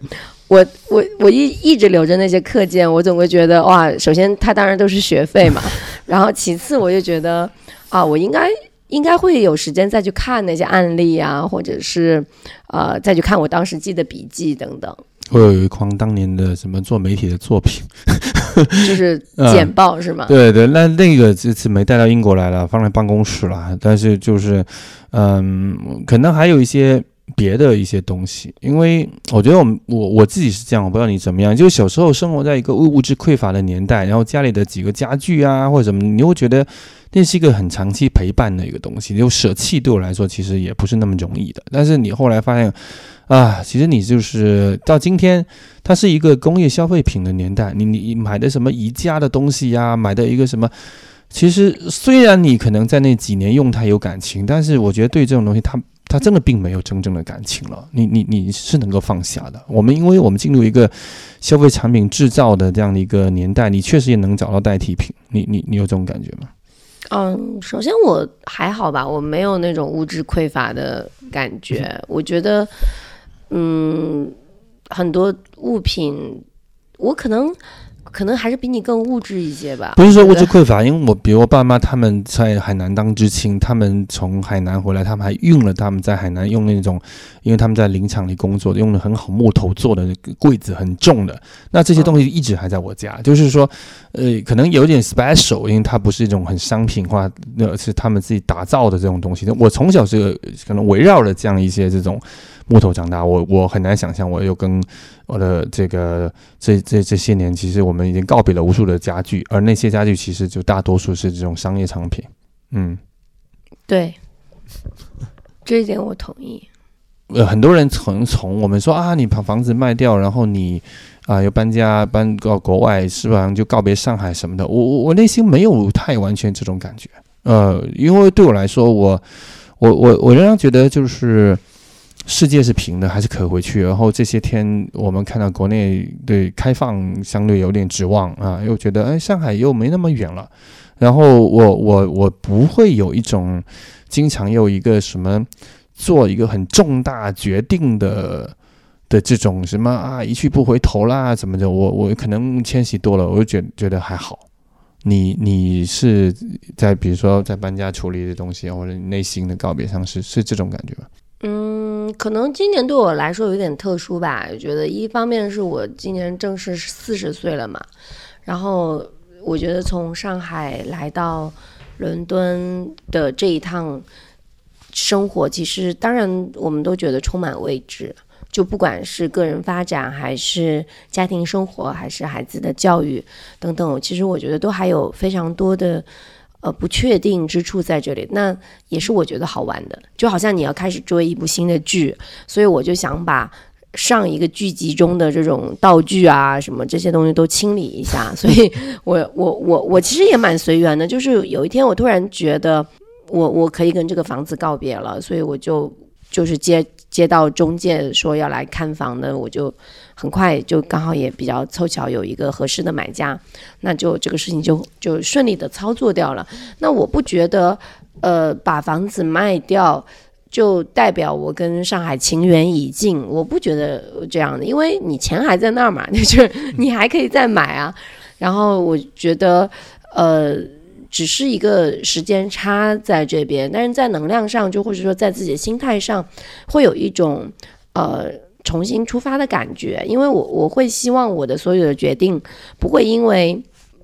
我我我一一直留着那些课件，我总会觉得哇，首先它当然都是学费嘛，然后其次我就觉得啊，我应该。应该会有时间再去看那些案例啊，或者是，呃，再去看我当时记的笔记等等。我有一筐当年的什么做媒体的作品，就是 简报是吗？对对，那那个这次没带到英国来了，放在办公室了。但是就是，嗯，可能还有一些。别的一些东西，因为 我觉得我们我我自己是这样，我不知道你怎么样。就是小时候生活在一个物物质匮乏的年代，然后家里的几个家具啊或者什么，你会觉得那是一个很长期陪伴的一个东西。就舍弃对我来说其实也不是那么容易的。但是你后来发现 啊，其实你就是到今天，它是一个工业消费品的年代。你你买的什么宜家的东西呀，买的一个什么，其实虽然你可能在那几年用它有感情，但是我觉得对这种东西它。他真的并没有真正的感情了，你你你是能够放下的。我们因为我们进入一个消费产品制造的这样的一个年代，你确实也能找到代替品。你你你有这种感觉吗？嗯，首先我还好吧，我没有那种物质匮乏的感觉。我觉得，嗯，很多物品，我可能。可能还是比你更物质一些吧。不是说物质匮乏，因为我比如我爸妈他们在海南当知青，他们从海南回来，他们还用了他们在海南用那种，因为他们在林场里工作，用的很好木头做的柜子，很重的。那这些东西一直还在我家，就是说，呃，可能有点 special，因为它不是一种很商品化，那是他们自己打造的这种东西。我从小是个可能围绕着这样一些这种。木头长大，我我很难想象，我又跟我的这个这这这些年，其实我们已经告别了无数的家具，而那些家具其实就大多数是这种商业产品。嗯，对，这一点我同意。呃，很多人从从我们说啊，你把房子卖掉，然后你啊又搬家搬到国外，是吧？就告别上海什么的。我我我内心没有太完全这种感觉。呃，因为对我来说，我我我我仍然觉得就是。世界是平的，还是可回去？然后这些天，我们看到国内对开放相对有点指望啊，又觉得哎，上海又没那么远了。然后我我我不会有一种经常有一个什么做一个很重大决定的的这种什么啊一去不回头啦怎么的，我我可能迁徙多了，我就觉觉得还好。你你是在比如说在搬家处理的东西，或者内心的告别上是是这种感觉吧？可能今年对我来说有点特殊吧。我觉得一方面是我今年正式四十岁了嘛，然后我觉得从上海来到伦敦的这一趟生活，其实当然我们都觉得充满未知。就不管是个人发展，还是家庭生活，还是孩子的教育等等，其实我觉得都还有非常多的呃不确定之处在这里。那也是我觉得好玩的，就好像你要开始追一部新的剧，所以我就想把上一个剧集中的这种道具啊什么这些东西都清理一下。所以我我我我其实也蛮随缘的，就是有一天我突然觉得我我可以跟这个房子告别了，所以我就就是接。接到中介说要来看房的，我就很快就刚好也比较凑巧有一个合适的买家，那就这个事情就就顺利的操作掉了。那我不觉得，呃，把房子卖掉就代表我跟上海情缘已尽，我不觉得这样的，因为你钱还在那儿嘛，就是你还可以再买啊。然后我觉得，呃。只是一个时间差在这边，但是在能量上，就或者说在自己的心态上，会有一种呃重新出发的感觉。因为我我会希望我的所有的决定不会因为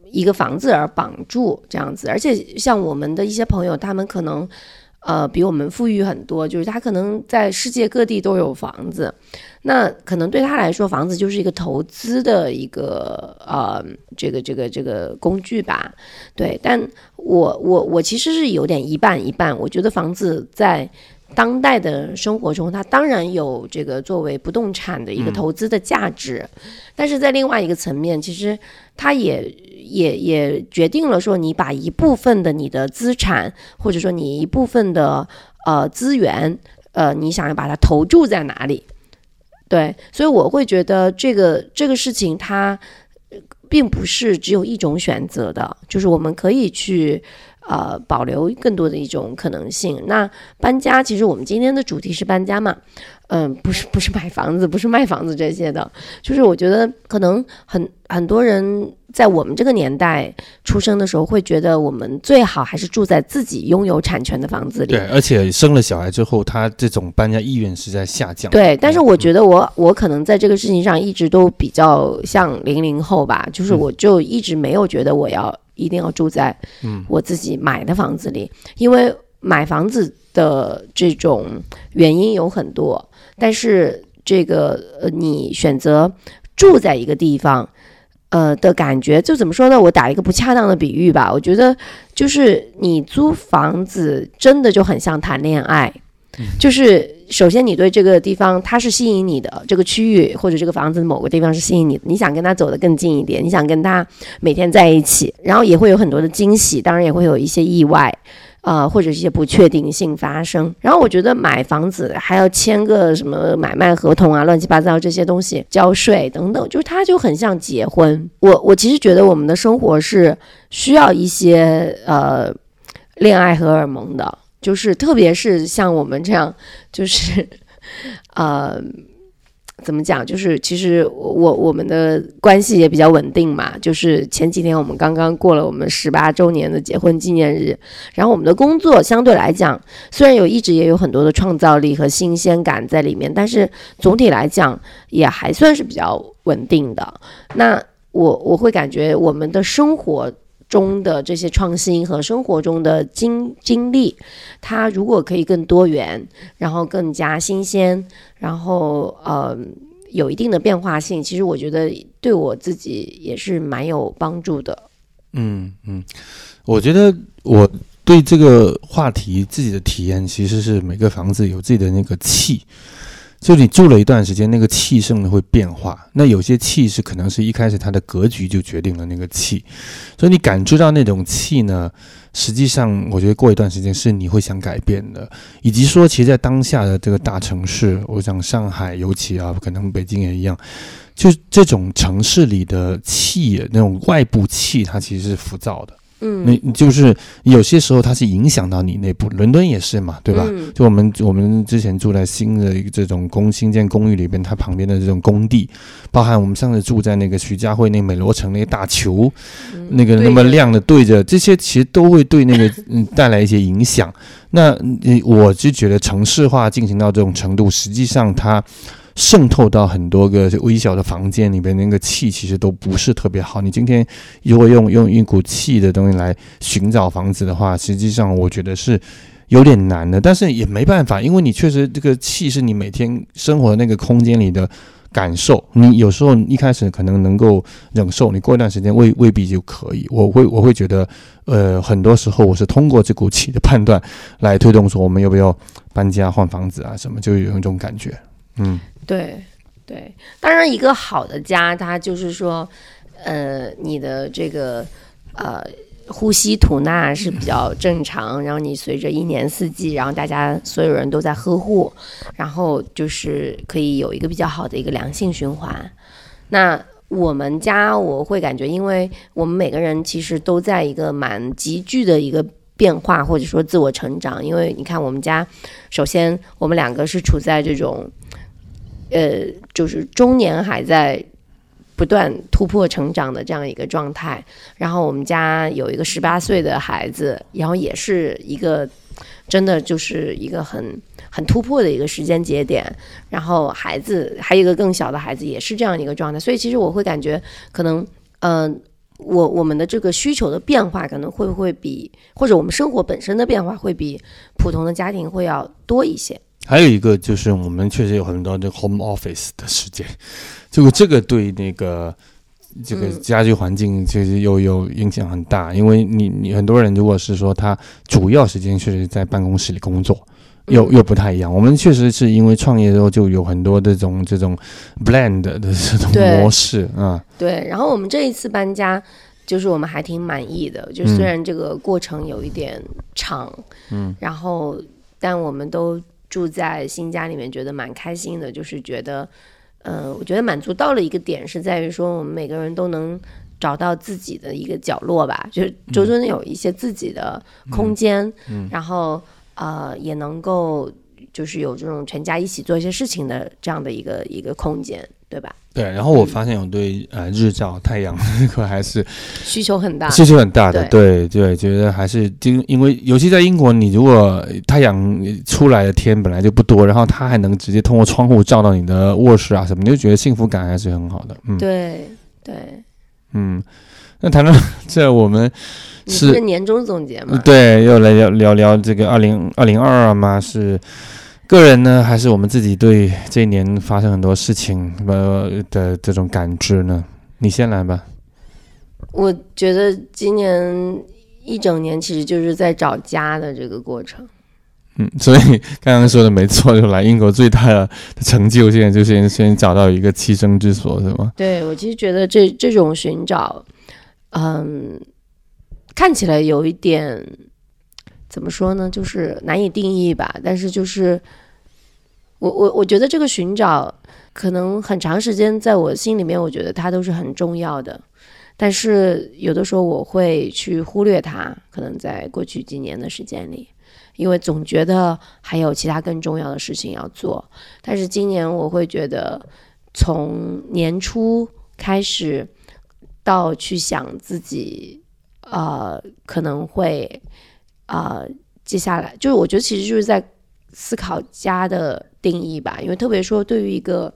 一个房子而绑住这样子。而且像我们的一些朋友，他们可能呃比我们富裕很多，就是他可能在世界各地都有房子。那可能对他来说，房子就是一个投资的一个呃，这个这个这个工具吧，对。但我我我其实是有点一半一半，我觉得房子在当代的生活中，它当然有这个作为不动产的一个投资的价值，但是在另外一个层面，其实它也也也决定了说，你把一部分的你的资产，或者说你一部分的呃资源，呃，你想要把它投注在哪里。对，所以我会觉得这个这个事情它并不是只有一种选择的，就是我们可以去呃保留更多的一种可能性。那搬家，其实我们今天的主题是搬家嘛。嗯，不是不是买房子，不是卖房子这些的，就是我觉得可能很很多人在我们这个年代出生的时候，会觉得我们最好还是住在自己拥有产权的房子里。对，而且生了小孩之后，他这种搬家意愿是在下降。对，但是我觉得我我可能在这个事情上一直都比较像零零后吧，就是我就一直没有觉得我要一定要住在我自己买的房子里，因为买房子的这种原因有很多。但是这个呃，你选择住在一个地方，呃的感觉，就怎么说呢？我打一个不恰当的比喻吧，我觉得就是你租房子真的就很像谈恋爱，就是首先你对这个地方它是吸引你的，这个区域或者这个房子某个地方是吸引你的，你想跟他走得更近一点，你想跟他每天在一起，然后也会有很多的惊喜，当然也会有一些意外。呃，或者一些不确定性发生，然后我觉得买房子还要签个什么买卖合同啊，乱七八糟这些东西，交税等等，就是它就很像结婚。我我其实觉得我们的生活是需要一些呃恋爱荷尔蒙的，就是特别是像我们这样，就是呃。怎么讲？就是其实我我们的关系也比较稳定嘛。就是前几天我们刚刚过了我们十八周年的结婚纪念日，然后我们的工作相对来讲，虽然有一直也有很多的创造力和新鲜感在里面，但是总体来讲也还算是比较稳定的。那我我会感觉我们的生活。中的这些创新和生活中的经经历，它如果可以更多元，然后更加新鲜，然后呃有一定的变化性，其实我觉得对我自己也是蛮有帮助的。嗯嗯，我觉得我对这个话题自己的体验，其实是每个房子有自己的那个气。就你住了一段时间，那个气盛呢会变化。那有些气是可能是一开始它的格局就决定了那个气，所以你感知到那种气呢，实际上我觉得过一段时间是你会想改变的。以及说，其实，在当下的这个大城市，我想上海尤其啊，可能北京也一样，就这种城市里的气，那种外部气，它其实是浮躁的。嗯，那就是有些时候它是影响到你内部，伦敦也是嘛，对吧？嗯就我们我们之前住在新的这种公新建公寓里边，它旁边的这种工地，包含我们上次住在那个徐家汇那美罗城那个大球，嗯那个那么亮的对着，这些其实都会对那个 嗯带来一些影响。那嗯我就觉得城市化进行到这种程度，实际上它渗透到很多个微小的房间里边，那个气其实都不是特别好。你今天如果用用一股气的东西来寻找房子的话，实际上我觉得是有点难的，但是也没办法，因为你确实这个气是你每天生活的那个空间里的感受，你有时候一开始可能能够忍受，你过一段时间未未必就可以。我会我会觉得，呃，很多时候我是通过这股气的判断来推动说我们要不要搬家换房子啊什么，就有一种感觉，嗯。对对，当然一个好的家，它就是说，呃，你的这个呃呼吸吐纳是比较正常，然后你随着一年四季，然后大家所有人都在呵护，然后就是可以有一个比较好的一个良性循环。那我们家我会感觉，因为我们每个人其实都在一个蛮急剧的一个变化，或者说自我成长。因为你看，我们家首先我们两个是处在这种，呃，就是中年还在不断突破成长的这样一个状态。然后我们家有一个十八岁的孩子，然后也是一个真的就是一个很很突破的一个时间节点。然后孩子还有一个更小的孩子，也是这样一个状态。所以其实我会感觉，可能嗯、呃我我们的这个需求的变化，可能会不会比或者我们生活本身的变化，会比普通的家庭会要多一些。还有一个就是，我们确实有很多的 home office 的时间，这个这个对那个这个嗯。家居环境其实又有影响很大，因为你你很多人如果是说他主要时间确实在办公室里工作，又嗯。又不太一样。我们确实是因为创业之后就有很多这种这种 blend 的这种模式啊，对，然后我们这一次搬家，就是我们还挺满意的，就嗯。虽然这个过程有一点长，嗯，然后但我们都住在新家里面，觉得蛮开心的，就是觉得，呃，我觉得满足到了一个点，是在于说我们每个人都能。找到自己的一个角落吧，就是周周有一些自己的空间，嗯然后呃也能够就是有这种全家一起做一些事情的这样的一个一个空间，对吧？对。然后我发现我对呃日照太阳 这块还是需求很大，需求很大的，对对，觉得还是因因为尤其在英国，你如果太阳出来的天本来就不多，然后它还能直接通过窗户照到你的卧室啊什么，你就觉得幸福感还是很好的。嗯对对，嗯，那谈到这，我们你是是年终总结吗？对又来聊聊聊这个二零二零二二嘛，是个人呢，还是我们自己对这一年发生很多事情呃的这种感知呢？你先来吧。我觉得今年一整年其实就是在找家的这个过程。嗯，所以刚刚说的没错，就来英国最大的成就，现在就先先找到一个栖身之所，是吗？对我其实觉得这这种寻找，嗯，看起来有一点怎么说呢，就是难以定义吧。但是就是我我我觉得这个寻找可能很长时间在我心里面，我觉得它都是很重要的。但是有的时候我会去忽略它，可能在过去几年的时间里，因为总觉得还有其他更重要的事情要做。但是今年我会觉得，从年初开始到去想自己，呃，可能会，呃，接下来就是我觉得其实就是在思考家的定义吧，因为特别说对于一个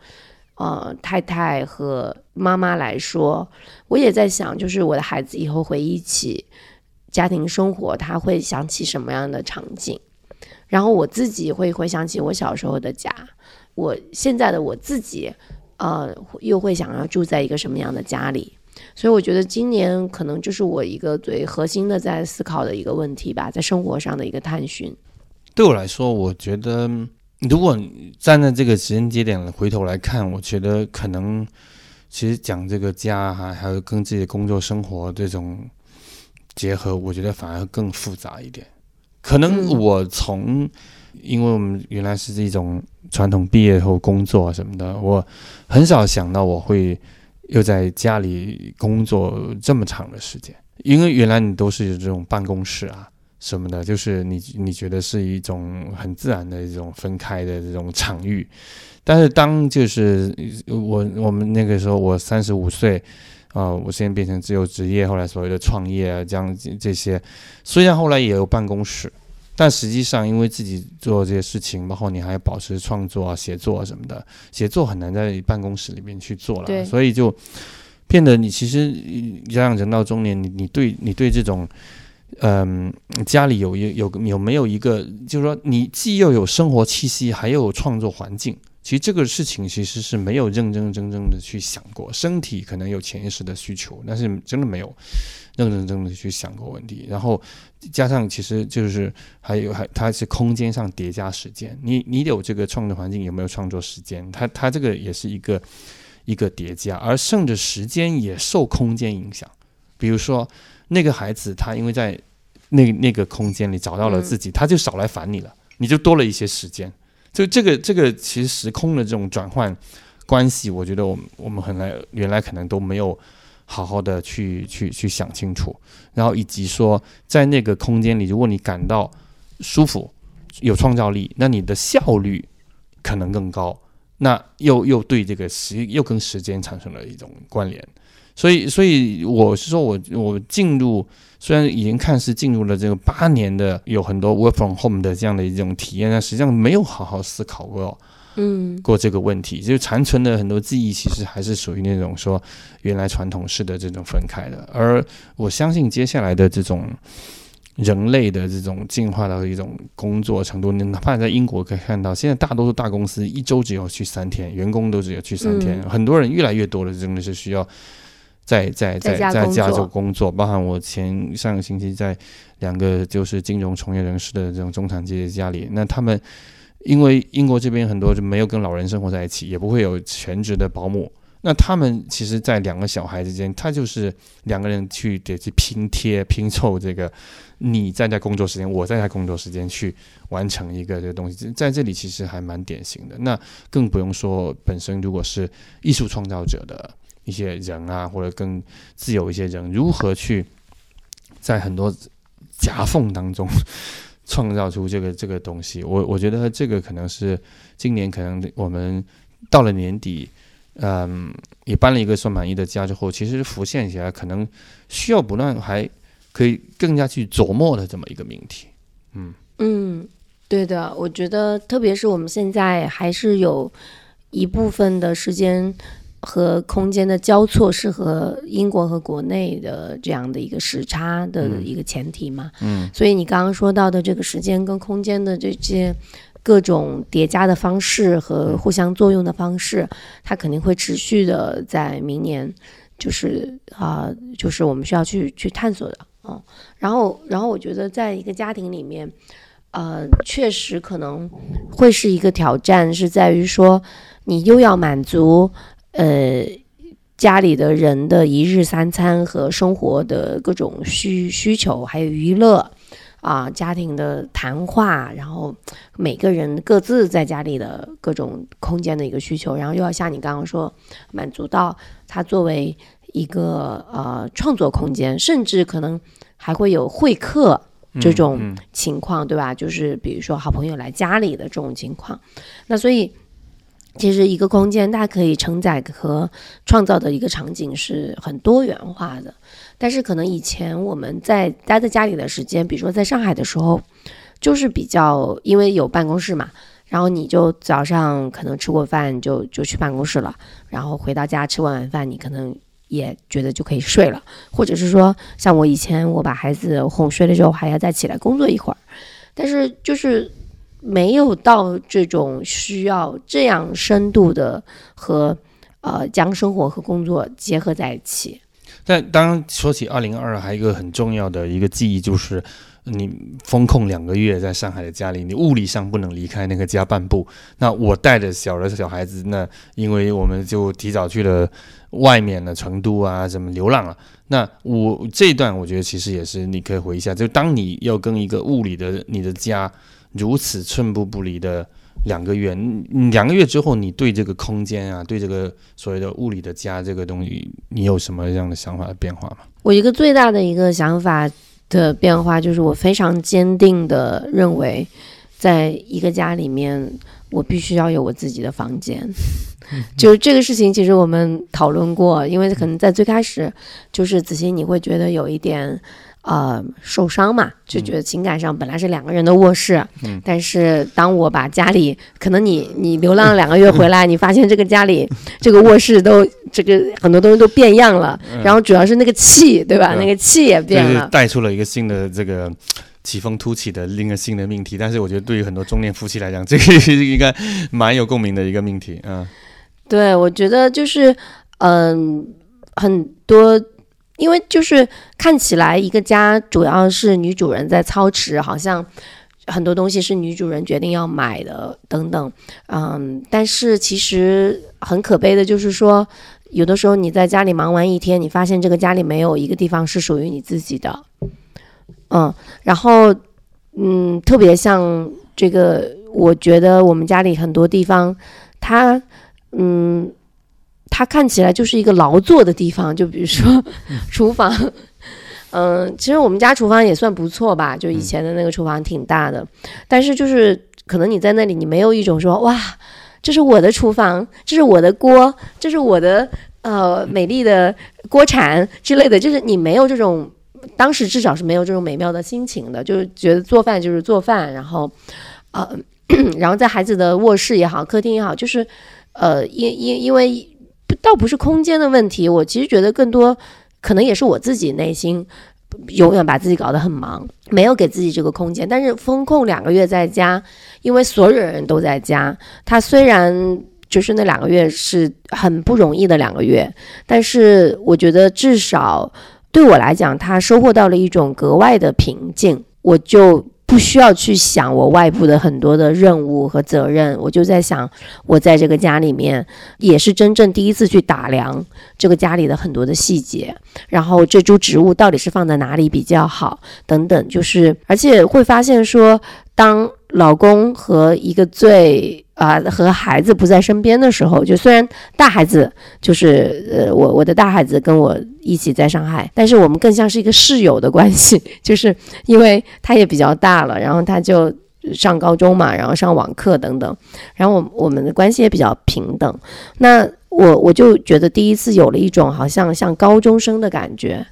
呃太太和妈妈来说，我也在想，就是我的孩子以后回忆起家庭生活，他会想起什么样的场景？然后我自己会回想起我小时候的家，我现在的我自己，呃，又会想要住在一个什么样的家里？所以我觉得今年可能就是我一个最核心的在思考的一个问题吧，在生活上的一个探寻。对我来说，我觉得如果站在这个时间节点回头来看，我觉得可能其实讲这个家哈，还有跟自己的工作生活这种结合，我觉得反而更复杂一点。可能嗯我从，因为我们原来是一种传统毕业后工作什么的，我很少想到我会又在家里工作这么长的时间。因为原来你都是有这种办公室啊什么的，就是你你觉得是一种很自然的一种分开的这种场域。但是当就是我我们那个时候我三十五岁啊，我现在变成自由职业，后来所谓的创业啊，这样这些，虽然后来也有办公室。但实际上，因为自己做这些事情，包括你还要保持创作啊、写作啊什么的，写作很难在办公室里面去做了，所以就变得你其实这样人到中年，你你对你对这种，嗯，家里有有有有没有一个，就是说你既又有生活气息，还有创作环境。其实这个事情其实是没有认认真真的去想过，身体可能有潜意识的需求，但是真的没有认认真真的去想过问题。然后加上其实就是还有还它是空间上叠加时间，你你有这个创作环境，有没有创作时间？它它这个也是一个一个叠加，而剩的时间也受空间影响。比如说那个孩子，他因为在那那个空间里找到了自己，他就少来烦你了，你就多了一些时间。就这个这个其实时空的这种转换关系，我觉得我们我们很来原来可能都没有好好的去去去想清楚，然后以及说在那个空间里，如果你感到舒服、有创造力，那你的效率可能更高，那又又对这个时又跟时间产生了一种关联，所以所以我是说我我进入。虽然已经看似进入了这个八年的有很多 work from home 的这样的一种体验，但实际上没有好好思考过，嗯，过这个问题，就残存的很多记忆，其实还是属于那种说原来传统式的这种分开的。而我相信接下来的这种人类的这种进化到一种工作程度，你哪怕在英国可以看到，现在大多数大公司一周只有去三天，员工都只有去三天，很多人越来越多的真的是需要。在在在在加州工作，包含我前上个星期在两个就是金融从业人士的这种中产阶级家里，那他们因为英国这边很多就没有跟老人生活在一起，也不会有全职的保姆，那他们其实，在两个小孩之间，他就是两个人去得去拼贴拼凑这个，你在在工作时间，我在在工作时间去完成一个这个东西，在这里其实还蛮典型的。那更不用说本身如果是艺术创造者的。一些人啊，或者更自由一些人，如何去在很多夹缝当中创造出这个这个东西？我我觉得这个可能是今年可能我们到了年底，嗯，也搬了一个算满意的家之后，其实浮现起来，可能需要不断还可以更加去琢磨的这么一个命题。嗯嗯，对的，我觉得特别是我们现在还是有一部分的时间。和空间的交错是和英国和国内的这样的一个时差的一个前提嘛？嗯，所以你刚刚说到的这个时间跟空间的这些各种叠加的方式和互相作用的方式，它肯定会持续的在明年，就是啊，就是我们需要去去探索的嗯。然后，然后我觉得在一个家庭里面，呃，确实可能会是一个挑战，是在于说你又要满足。呃，家里的人的一日三餐和生活的各种需需求，还有娱乐啊，家庭的谈话，然后每个人各自在家里的各种空间的一个需求，然后又要像你刚刚说，满足到他作为一个呃创作空间，甚至可能还会有会客这种情况，对吧？就是比如说好朋友来家里的这种情况，那所以。其实一个空间，它可以承载和创造的一个场景是很多元化的。但是可能以前我们在待在家里的时间，比如说在上海的时候，就是比较因为有办公室嘛，然后你就早上可能吃过饭就就去办公室了，然后回到家吃完晚饭，你可能也觉得就可以睡了，或者是说像我以前我把孩子哄睡了之后，还要再起来工作一会儿，但是就是。没有到这种需要这样深度的和呃将生活和工作结合在一起。但当说起二零二，还有一个很重要的一个记忆，就是你封控两个月在上海的家里，你物理上不能离开那个家半步。那我带着小的小孩子，那因为我们就提早去了外面的成都啊，什么流浪了。那我这一段，我觉得其实也是你可以回一下，就当你要跟一个物理的你的家。如此寸步不离的两个月，嗯两个月之后，你对这个空间啊，对这个所谓的物理的家这个东西，你有什么样的想法的变化吗？我一个最大的一个想法的变化，就是我非常坚定的认为，在一个家里面，我必须要有我自己的房间。就是这个事情，其实我们讨论过，因为可能在最开始，就是子欣你会觉得有一点。呃，受伤嘛，就觉得情感上本来是两个人的卧室，嗯但是当我把家里，可能你你流浪了两个月回来，你发现这个家里 这个卧室都这个很多东西都变样了，然后主要是那个气，对吧？嗯那个气也变了。带出了一个新的这个起风突起的另一个新的命题。但是我觉得对于很多中年夫妻来讲，这个是应该蛮有共鸣的一个命题。嗯对，我觉得就是嗯、很多。因为就是看起来一个家主要是女主人在操持，好像很多东西是女主人决定要买的等等，嗯，但是其实很可悲的就是说，有的时候你在家里忙完一天，你发现这个家里没有一个地方是属于你自己的，嗯，然后嗯，特别像这个，我觉得我们家里很多地方，它嗯。它看起来就是一个劳作的地方，就比如说 厨房，嗯，其实我们家厨房也算不错吧，就以前的那个厨房挺大的，但是就是可能你在那里，你没有一种说哇，这是我的厨房，这是我的锅，这是我的呃美丽的锅铲之类的，就是你没有这种，当时至少是没有这种美妙的心情的，就是觉得做饭就是做饭，然后呃，然后在孩子的卧室也好，客厅也好，就是呃，因因因为。倒不是空间的问题，我其实觉得更多可能也是我自己内心永远把自己搞得很忙，没有给自己这个空间。但是风控两个月在家，因为所有人都在家，他虽然就是那两个月是很不容易的两个月，但是我觉得至少对我来讲，他收获到了一种格外的平静，我就。不需要去想我外部的很多的任务和责任，我就在想，我在这个家里面也是真正第一次去打量这个家里的很多的细节，然后这株植物到底是放在哪里比较好，等等，就是而且会发现说，当老公和一个最啊、和孩子不在身边的时候，就虽然大孩子就是呃我我的大孩子跟我一起在上海，但是我们更像是一个室友的关系，就是因为他也比较大了，然后他就上高中嘛，然后上网课等等，然后我我们的关系也比较平等。那我我就觉得第一次有了一种好像像高中生的感觉，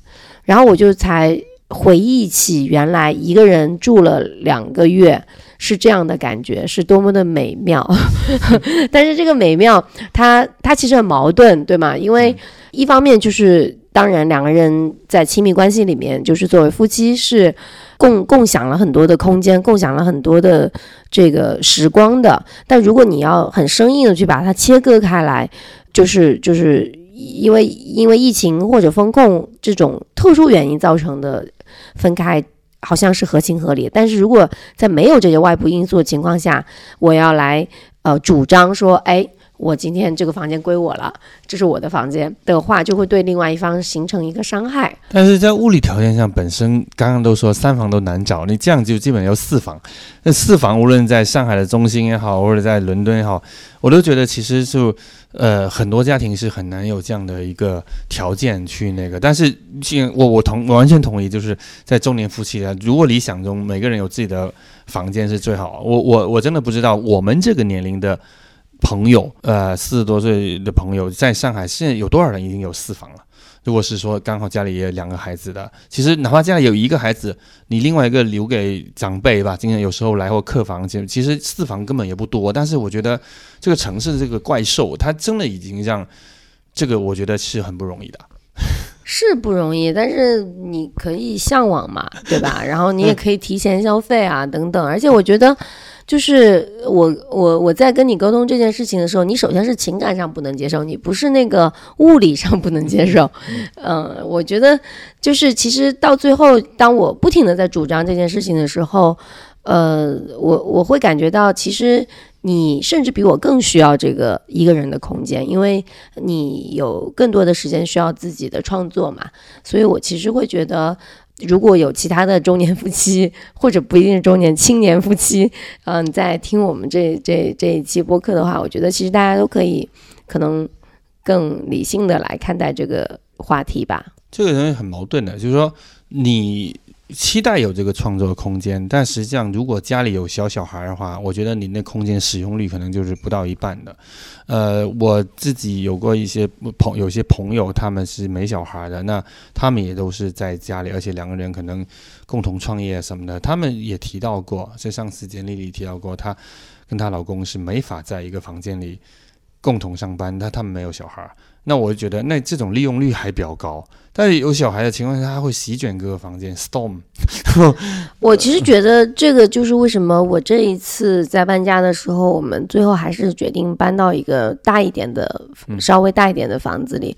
然后我就才回忆起原来一个人住了两个月。是这样的感觉，是多么的美妙。但是这个美妙，它它其实很矛盾，对吗？因为一方面就是，当然两个人在亲密关系里面，就是作为夫妻是共共享了很多的空间，共享了很多的这个时光的。但如果你要很生硬的去把它切割开来，就是就是因为因为疫情或者风控这种特殊原因造成的分开。好像是合情合理，但是如果在没有这些外部因素的情况下，我要来呃主张说，哎，我今天这个房间归我了，这是我的房间的话，就会对另外一方形成一个伤害。但是在物理条件上，本身刚刚都说三房都难找，你这样就基本要四房。那四房无论在上海的中心也好，或者在伦敦也好，我都觉得其实就呃很多家庭是很难有这样的一个条件去那个。但是，我我同我完全同意，就是在中年夫妻啊，如果理想中每个人有自己的房间是最好。我我我真的不知道我们这个年龄的朋友，呃，四十多岁的朋友，在上海现在有多少人已经有四房了？如果是说刚好家里也有两个孩子的，其实哪怕家里有一个孩子，你另外一个留给长辈吧，今天有时候来或客房，其其实四房根本也不多。但是我觉得这个城市的这个怪兽，它真的已经让这个我觉得是很不容易的。是不容易，但是你可以向往嘛，对吧？然后你也可以提前消费啊，等等。而且我觉得，就是我我我在跟你沟通这件事情的时候，你首先是情感上不能接受，你不是那个物理上不能接受。嗯，我觉得就是其实到最后，当我不停的在主张这件事情的时候，呃，我我会感觉到其实。你甚至比我更需要这个一个人的空间，因为你有更多的时间需要自己的创作嘛。所以我其实会觉得，如果有其他的中年夫妻，或者不一定是中年青年夫妻，嗯，在听我们这这这一期播客的话，我觉得其实大家都可以可能更理性的来看待这个话题吧。这个人很矛盾的，就是说你。期待有这个创作空间，但实际上，如果家里有小小孩的话，我觉得你那空间使用率可能就是不到一半的。呃，我自己有过一些朋，有些朋友他们是没小孩的，那他们也都是在家里，而且两个人可能共同创业什么的，他们也提到过，在上次简历里提到过，她跟她老公是没法在一个房间里共同上班，但他们没有小孩。那我就觉得，那这种利用率还比较高。但是有小孩的情况下，他会席卷各个房间，storm。我其实觉得这个就是为什么我这一次在搬家的时候，我们最后还是决定搬到一个大一点的、稍微大一点的房子里，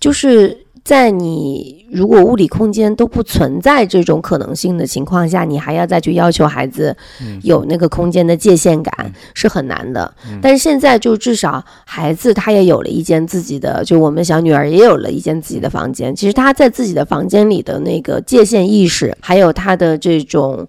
就是。在你如果物理空间都不存在这种可能性的情况下，你还要再去要求孩子有那个空间的界限感是很难的。但是现在就至少孩子他也有了一间自己的，就我们小女儿也有了一间自己的房间。其实他在自己的房间里的那个界限意识，还有他的这种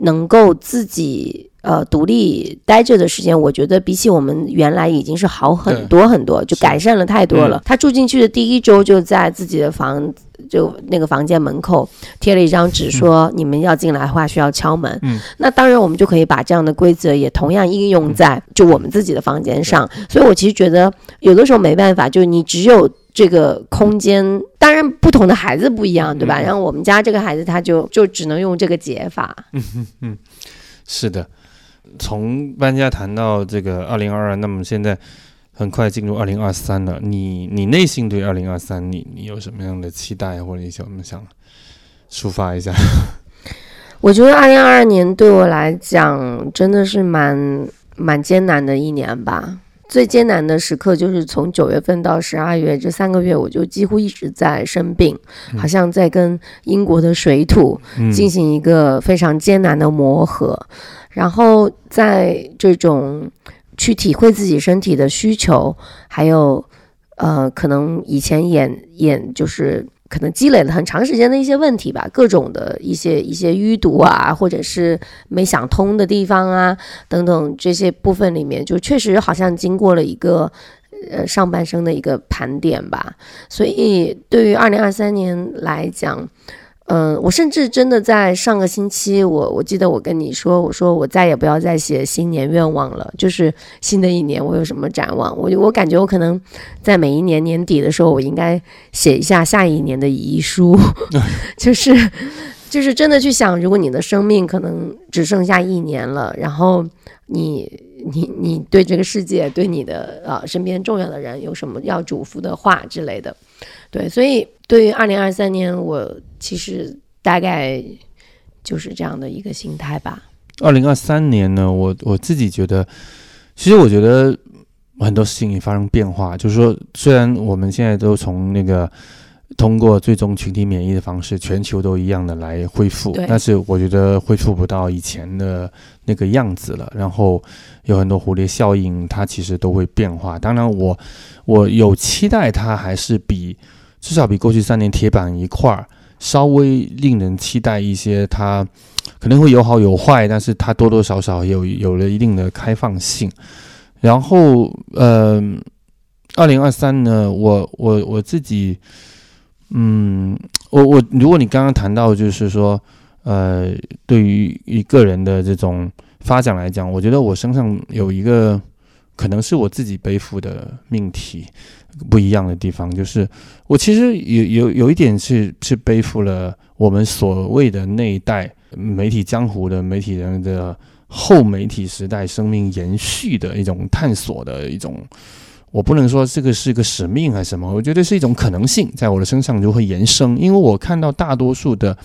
能够自己。呃，独立待着的时间，我觉得比起我们原来已经是好很多很多，就改善了太多了。他住进去的第一周，就在自己的房，就那个房间门口贴了一张纸，说你们要进来的话需要敲门。嗯，那当然我们就可以把这样的规则也同样应用在就我们自己的房间上。所以我其实觉得有的时候没办法，就是你只有这个空间，当然不同的孩子不一样，对吧？然后我们家这个孩子他就就只能用这个解法。嗯嗯，是的。从搬家谈到这个二零二二，那么现在很快进入二零二三了。你你内心对二零二三，你你有什么样的期待，或者你想想抒发一下？我觉得二零二二年对我来讲真的是蛮蛮艰难的一年吧。最艰难的时刻就是从九月份到十二月这三个月，我就几乎一直在生病，好像在跟英国的水土进行一个非常艰难的磨合。然后在这种去体会自己身体的需求，还有呃，可能以前演演就是可能积累了很长时间的一些问题吧，各种的一些一些淤堵啊，或者是没想通的地方啊，等等这些部分里面，就确实好像经过了一个呃上半生的一个盘点吧。所以对于二零二三年来讲。嗯，我甚至真的在上个星期，我我记得我跟你说，我说我再也不要再写新年愿望了，就是新的一年我有什么展望，我我感觉我可能在每一年年底的时候，我应该写一下下一年的遗书，就是就是真的去想，如果你的生命可能只剩下一年了，然后你你你对这个世界，对你的呃身边重要的人有什么要嘱咐的话之类的。对，所以对于二零二三年，我其实大概就是这样的一个心态吧。二零二三年呢，我我自己觉得，其实我觉得很多事情也发生变化。就是说，虽然我们现在都从那个通过最终群体免疫的方式，全球都一样的来恢复，但是我觉得恢复不到以前的那个样子了。然后有很多蝴蝶效应，它其实都会变化。当然，我我有期待它还是比。至少比过去三年铁板一块儿稍微令人期待一些，它可能会有好有坏，但是它多多少少有有了一定的开放性。然后，呃，二零二三呢，我我我自己，嗯，我我如果你刚刚谈到就是说，呃，对于一个人的这种发展来讲，我觉得我身上有一个可能是我自己背负的命题。不一样的地方就是，我其实有有有一点是是背负了我们所谓的那一代媒体江湖的媒体人的后媒体时代生命延续的一种探索的一种，我不能说这个是个使命还是什么，我觉得是一种可能性，在我的身上就会延伸，因为我看到大多数的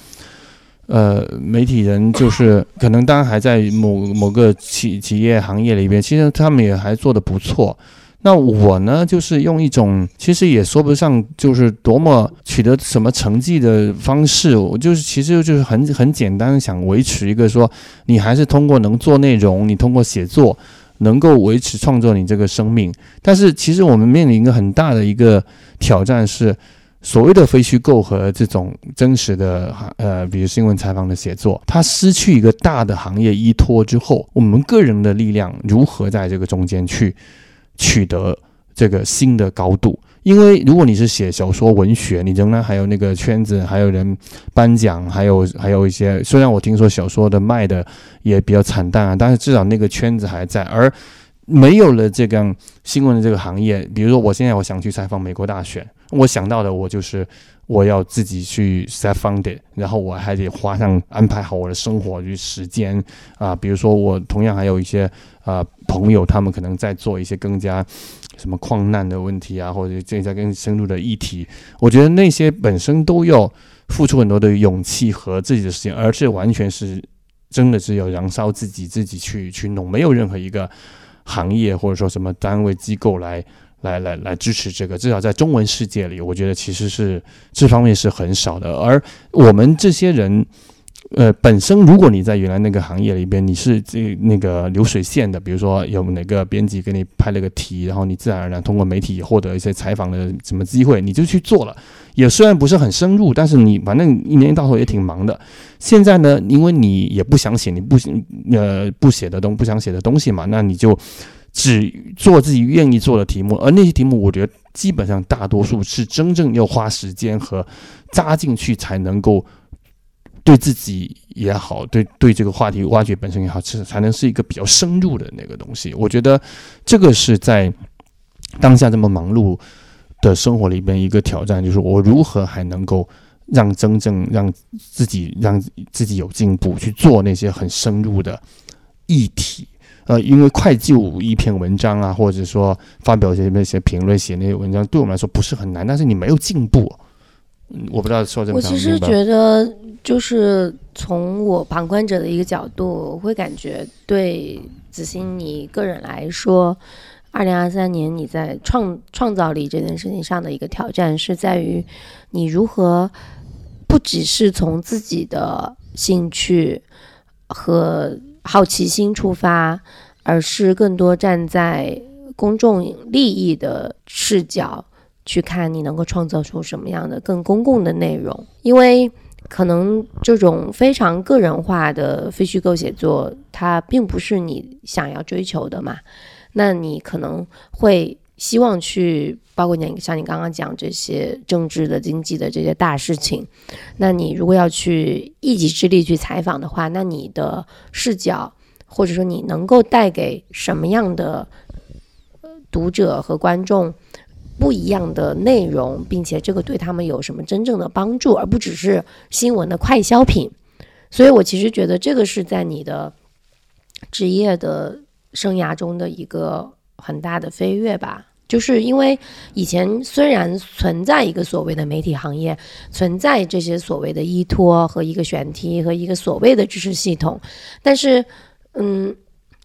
呃媒体人，就是 可能当然还在某某个企企业行业里边，其实他们也还做得不错。那我呢，就是用一种其实也说不上就是多么取得什么成绩的方式，我就是其实就是很很简单，想维持一个说，你还是通过能做内容，你通过写作能够维持创作你这个生命。但是其实我们面临一个很大的一个挑战是，所谓的非虚构和这种真实的呃，比如新闻采访的写作，它失去一个大的行业依托之后，我们个人的力量如何在这个中间去取得这个新的高度？因为如果你是写小说文学，你仍然还有那个圈子，还有人颁奖，还有还有一些。虽然我听说小说的卖的也比较惨淡啊，但是至少那个圈子还在。而没有了这个新闻的这个行业，比如说我现在我想去采访美国大选。我想到的，我就是我要自己去 self funded，然后我还得花上安排好我的生活与时间啊。比如说，我同样还有一些啊朋友，他们可能在做一些更加什么矿难的问题啊，或者更加更深入的议题。我觉得那些本身都要付出很多的勇气和自己的时间，而且完全是真的是要燃烧自己，自己去去弄，没有任何一个行业或者说什么单位机构来。来来来支持这个，至少在中文世界里，我觉得其实是这方面是很少的。而我们这些人，呃，本身如果你在原来那个行业里边，你是这那个流水线的，比如说有哪个编辑给你拍了个题，然后你自然而然通过媒体获得一些采访的什么机会，你就去做了。也虽然不是很深入，但是你反正一年到头也挺忙的。现在呢，因为你也不想写，你不呃不写的东不想写的东西嘛，那你就。只做自己愿意做的题目，而那些题目，我觉得基本上大多数是真正要花时间和扎进去才能够对自己也好，对对这个话题挖掘本身也好，是才能是一个比较深入的那个东西。我觉得这个是在当下这么忙碌的生活里边一个挑战，就是我如何还能够让真正让自己让自己有进步，去做那些很深入的议题。呃，因为快就一篇文章啊，或者说发表一些那些评论、写那些文章，对我们来说不是很难，但是你没有进步，我不知道说这个。我其实觉得，就是从我旁观者的一个角度，我会感觉对子欣你个人来说，二零二三年你在创创造力这件事情上的一个挑战，是在于你如何不只是从自己的兴趣和。好奇心出发，而是更多站在公众利益的视角去看，你能够创造出什么样的更公共的内容？因为可能这种非常个人化的非虚构写作，它并不是你想要追求的嘛。那你可能会希望去，包括你像你刚刚讲这些政治的、经济的这些大事情。那你如果要去一己之力去采访的话，那你的视角，或者说你能够带给什么样的读者和观众不一样的内容，并且这个对他们有什么真正的帮助，而不只是新闻的快消品。所以我其实觉得这个是在你的职业的生涯中的一个很大的飞跃吧。就是因为以前虽然存在一个所谓的媒体行业，存在这些所谓的依托和一个选题和一个所谓的知识系统，但是，嗯，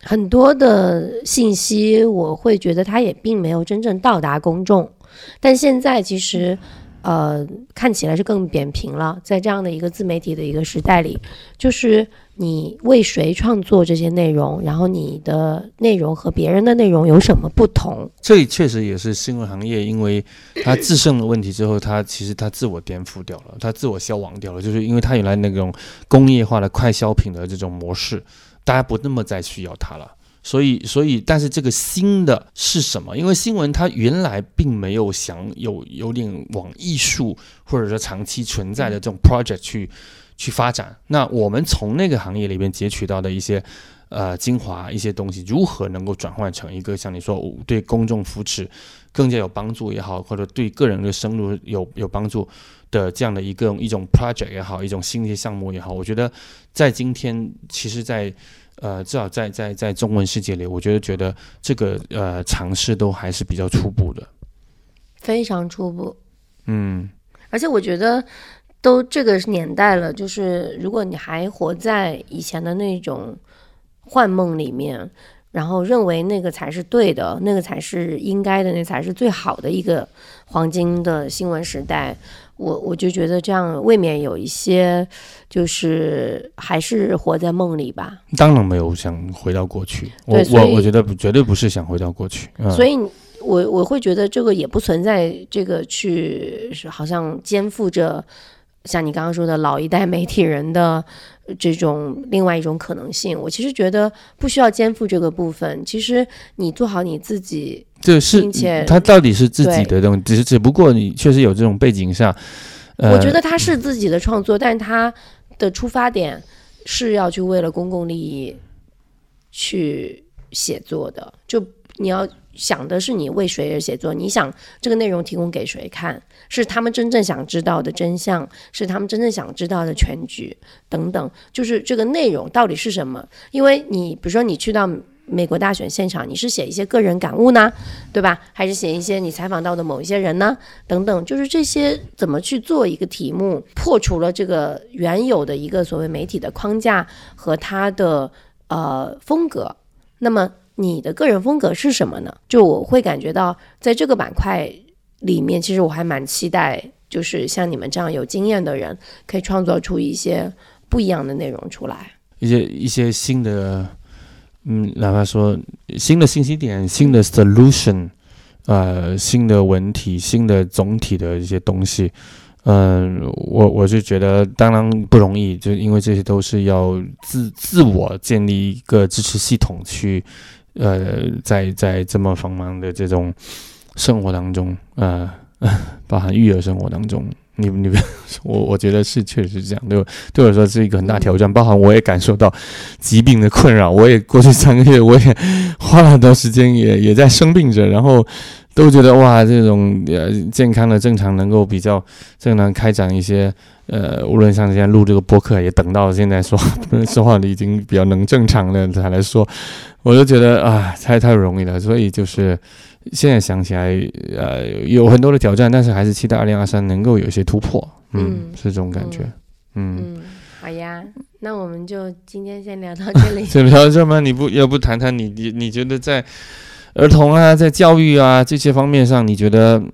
很多的信息我会觉得它也并没有真正到达公众。但现在其实，呃，看起来是更扁平了，在这样的一个自媒体的一个时代里，就是。你为谁创作这些内容？然后你的内容和别人的内容有什么不同？这确实也是新闻行业，因为它自身的问题之后，它其实它自我颠覆掉了，它自我消亡掉了，就是因为它原来那种工业化的快消品的这种模式，大家不那么再需要它了。所以，所以，但是这个新的是什么？因为新闻它原来并没有想有有点往艺术或者说长期存在的这种 project 去。去发展，那我们从那个行业里边截取到的一些，呃，精华一些东西，如何能够转换成一个像你说对公众扶持更加有帮助也好，或者对个人的生路有有帮助的这样的一个一种 project 也好，一种新的项目也好，我觉得在今天，其实，在呃，至少在在在中文世界里，我觉得觉得这个呃尝试都还是比较初步的，非常初步，嗯，而且我觉得。都这个年代了，就是如果你还活在以前的那种幻梦里面，然后认为那个才是对的，那个才是应该的，那才是最好的一个黄金的新闻时代，我我就觉得这样未免有一些，就是还是活在梦里吧。当然没有想回到过去，我我我觉得绝对不是想回到过去。所以我我会觉得这个也不存在这个去是好像肩负着像你刚刚说的老一代媒体人的这种另外一种可能性。我其实觉得不需要肩负这个部分，其实你做好你自己，这是并且他到底是自己的东西，只是只不过你确实有这种背景下，呃，我觉得他是自己的创作，但是他的出发点是要去为了公共利益去写作的。就你要想的是你为谁而写作，你想这个内容提供给谁看，是他们真正想知道的真相，是他们真正想知道的全局等等。就是这个内容到底是什么？因为你比如说你去到美国大选现场，你是写一些个人感悟呢，对吧？还是写一些你采访到的某一些人呢？等等，就是这些怎么去做一个题目，破除了这个原有的一个所谓媒体的框架和它的呃风格。那么你的个人风格是什么呢？就我会感觉到，在这个板块里面，其实我还蛮期待，就是像你们这样有经验的人，可以创作出一些不一样的内容出来。一些一些新的，嗯，哪怕说新的信息点、新的 solution，呃，新的文体、新的总体的一些东西，嗯、我我就觉得当然不容易，就因为这些都是要自自我建立一个支持系统去，呃，在在这么繁忙的这种生活当中，呃，包含育儿生活当中。你你 我我觉得是确实是这样，对我对我来说是一个很大挑战，包含我也感受到疾病的困扰，我也过去 三个月我也花了很多时间也也在生病着，然后都觉得哇，这种呃健康的正常能够比较正常开展一些呃，无论像现在录这个播客，也等到现在说 说话的已经比较能正常了才来说，我就觉得啊，太太不容易了，所以就是。现在想起来，呃，有很多的挑战，但是还是期待二零二三能够有一些突破，嗯，嗯是这种感觉，嗯。嗯，好呀，那我们就今天先聊到这里。先聊到这吗？你不要不谈谈你你你觉得在儿童啊，在教育啊这些方面上，你觉得，嗯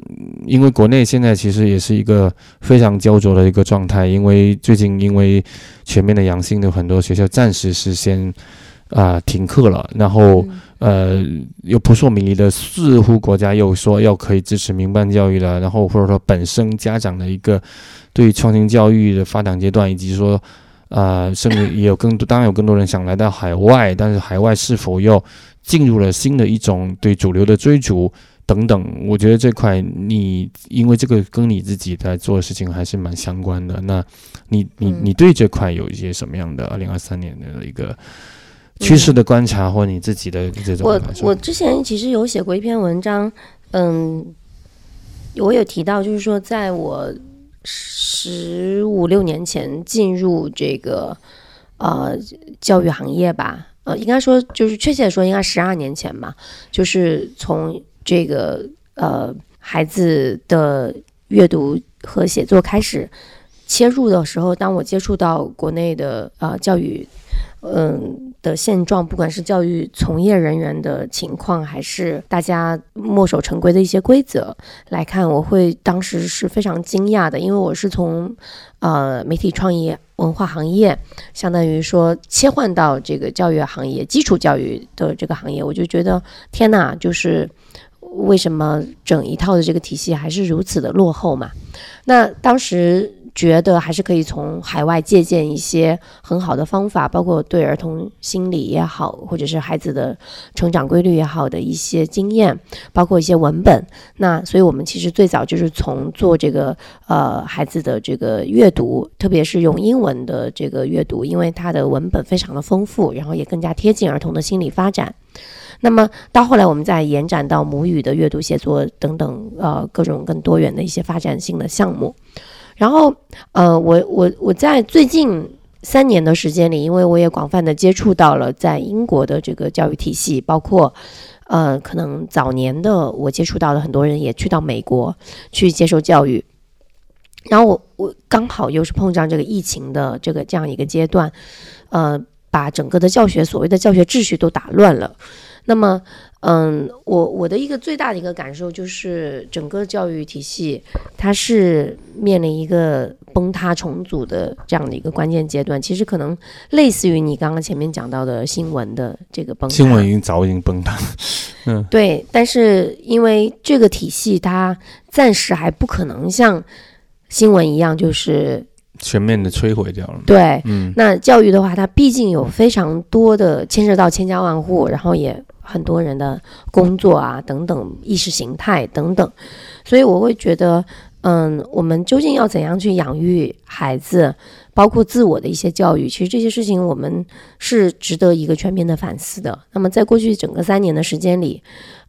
因为国内现在其实也是一个非常焦灼的一个状态，因为最近因为全面的阳性的很多学校暂时是先啊、停课了，然后。嗯呃，又扑朔迷离的，似乎国家又说要可以支持民办教育了，然后或者说本身家长的一个对于创新教育的发展阶段，以及说，呃，甚至也有更多，当然有更多人想来到海外，但是海外是否又进入了新的一种对主流的追逐等等，我觉得这块你因为这个跟你自己在做的事情还是蛮相关的，那你你嗯你对这块有一些什么样的二零二三年的一个趋势的观察，或你自己的这种我我之前其实有写过一篇文章，嗯，我有提到，就是说，在我十五六年前进入这个呃教育行业吧，呃，应该说就是确切的说，应该十二年前吧，就是从这个呃孩子的阅读和写作开始切入的时候，当我接触到国内的呃教育。嗯的现状，不管是教育从业人员的情况，还是大家墨守成规的一些规则来看，我会当时是非常惊讶的，因为我是从呃媒体创意文化行业，相当于说切换到这个教育行业、基础教育的这个行业，我就觉得天哪，就是为什么整一套的这个体系还是如此的落后嘛？那当时。觉得还是可以从海外借鉴一些很好的方法，包括对儿童心理也好，或者是孩子的成长规律也好的一些经验，包括一些文本。那所以我们其实最早就是从做这个呃孩子的这个阅读，特别是用英文的这个阅读，因为它的文本非常的丰富，然后也更加贴近儿童的心理发展。那么到后来，我们再延展到母语的阅读、写作等等，呃，各种更多元的一些发展性的项目。然后，呃，我我我在最近三年的时间里，因为我也广泛的接触到了在英国的这个教育体系，包括，呃，可能早年的我接触到的很多人也去到美国去接受教育，然后我我刚好又是碰上这个疫情的这个这样一个阶段，呃，把整个的教学所谓的教学秩序都打乱了。那么，嗯，我我的一个最大的一个感受就是，整个教育体系它是面临一个崩塌重组的这样的一个关键阶段。其实可能类似于你刚刚前面讲到的新闻的这个崩塌。新闻已经早已经崩塌。嗯，对，但是因为这个体系它暂时还不可能像新闻一样，就是全面的摧毁掉了。对。嗯那教育的话，它毕竟有非常多的牵涉到千家万户，然后也很多人的工作啊等等意识形态等等，所以我会觉得，嗯，我们究竟要怎样去养育孩子，包括自我的一些教育，其实这些事情我们是值得一个全面的反思的。那么在过去整个三年的时间里，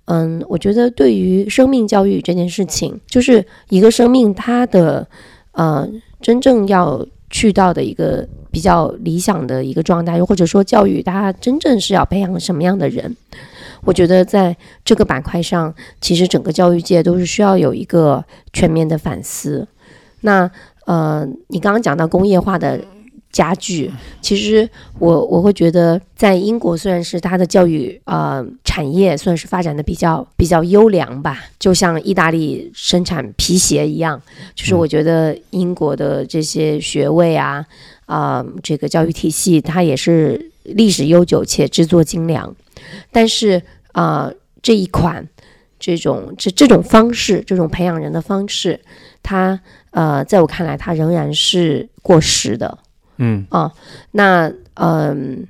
嗯，我觉得对于生命教育这件事情，就是一个生命它的呃真正要去到的一个比较理想的一个状态，又或者说教育它真正是要培养什么样的人，我觉得在这个板块上，其实整个教育界都是需要有一个全面的反思。那呃，你刚刚讲到工业化的加剧，其实我我会觉得，在英国虽然是它的教育呃产业算是发展的比较比较优良吧，就像意大利生产皮鞋一样，就是我觉得英国的这些学位啊啊、这个教育体系它也是历史悠久且制作精良，但是啊、这一款这种这这种方式，这种培养人的方式，它呃，在我看来，它仍然是过时的。嗯啊，那嗯，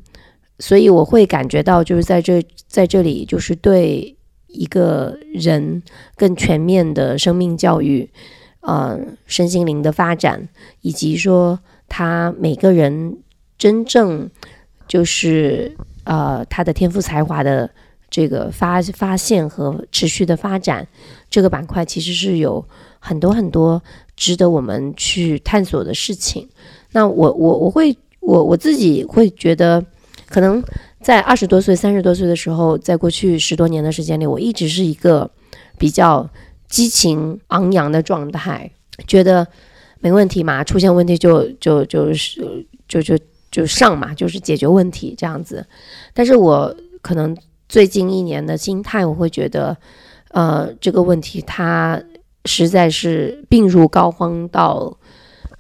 所以我会感觉到，就是在这在这里，就是对一个人更全面的生命教育，呃，身心灵的发展，以及说他每个人真正就是呃他的天赋才华的这个发发现和持续的发展，这个板块其实是有很多很多值得我们去探索的事情。那我我我会我我自己会觉得，可能在二十多岁、三十多岁的时候，在过去十多年的时间里，我一直是一个比较激情昂扬的状态，觉得没问题嘛，出现问题就就就是就就就上嘛，就是解决问题这样子。但是我可能最近一年的心态，我会觉得，呃，这个问题它实在是病入膏肓到。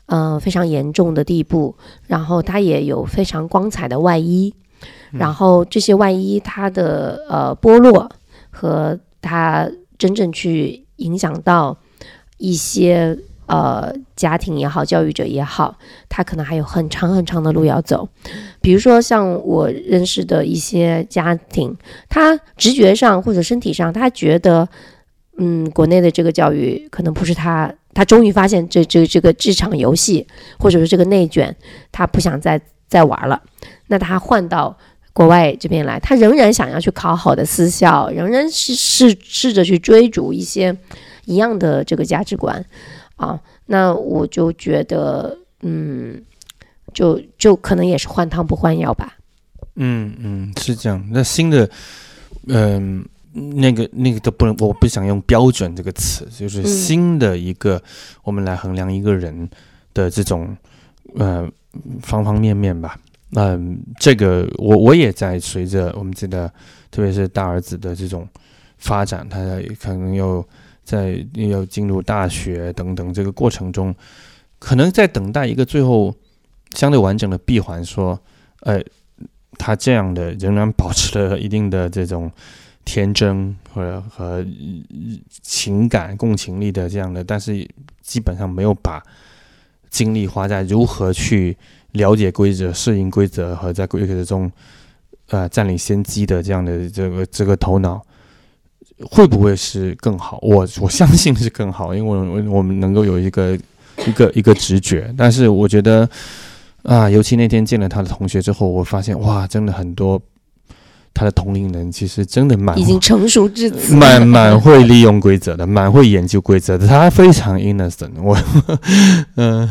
呃，非常严重的地步，然后它也有非常光彩的外衣，然后这些外衣它的呃剥落和它真正去影响到一些呃家庭也好，教育者也好，他可能还有很长很长的路要走。比如说像我认识的一些家庭，他直觉上或者身体上，他觉得嗯，国内的这个教育可能不是他。他终于发现这这这个这场游戏，或者是这个内卷，他不想再再玩了。那他换到国外这边来，他仍然想要去考好的私校，仍然是试试着去追逐一些一样的这个价值观啊。那我就觉得，嗯，就就可能也是换汤不换药吧。嗯嗯，是这样。那新的，嗯、那个那个都不能，我不想用标准这个词，就是嗯新的一个，我们来衡量一个人的这种呃方方面面吧。嗯、这个我我也在随着我们记得，特别是大儿子的这种发展，他可能又在要进入大学等等这个过程中，可能在等待一个最后相对完整的闭环，说，呃，他这样的仍然保持了一定的这种天真和和情感共情力的这样的，但是基本上没有把精力花在如何去了解规则、适应规则和在规则中呃占领先机的这样的这个这个头脑，会不会是更好？我我相信是更好，因为我我我们能够有一个一个一个直觉，但是我觉得啊，尤其那天见了他的同学之后，我发现哇，真的很多他的同龄人其实真的蛮已经成熟至此，蛮蛮会利用规则的，蛮会研究规则的，他非常 innocent。我嗯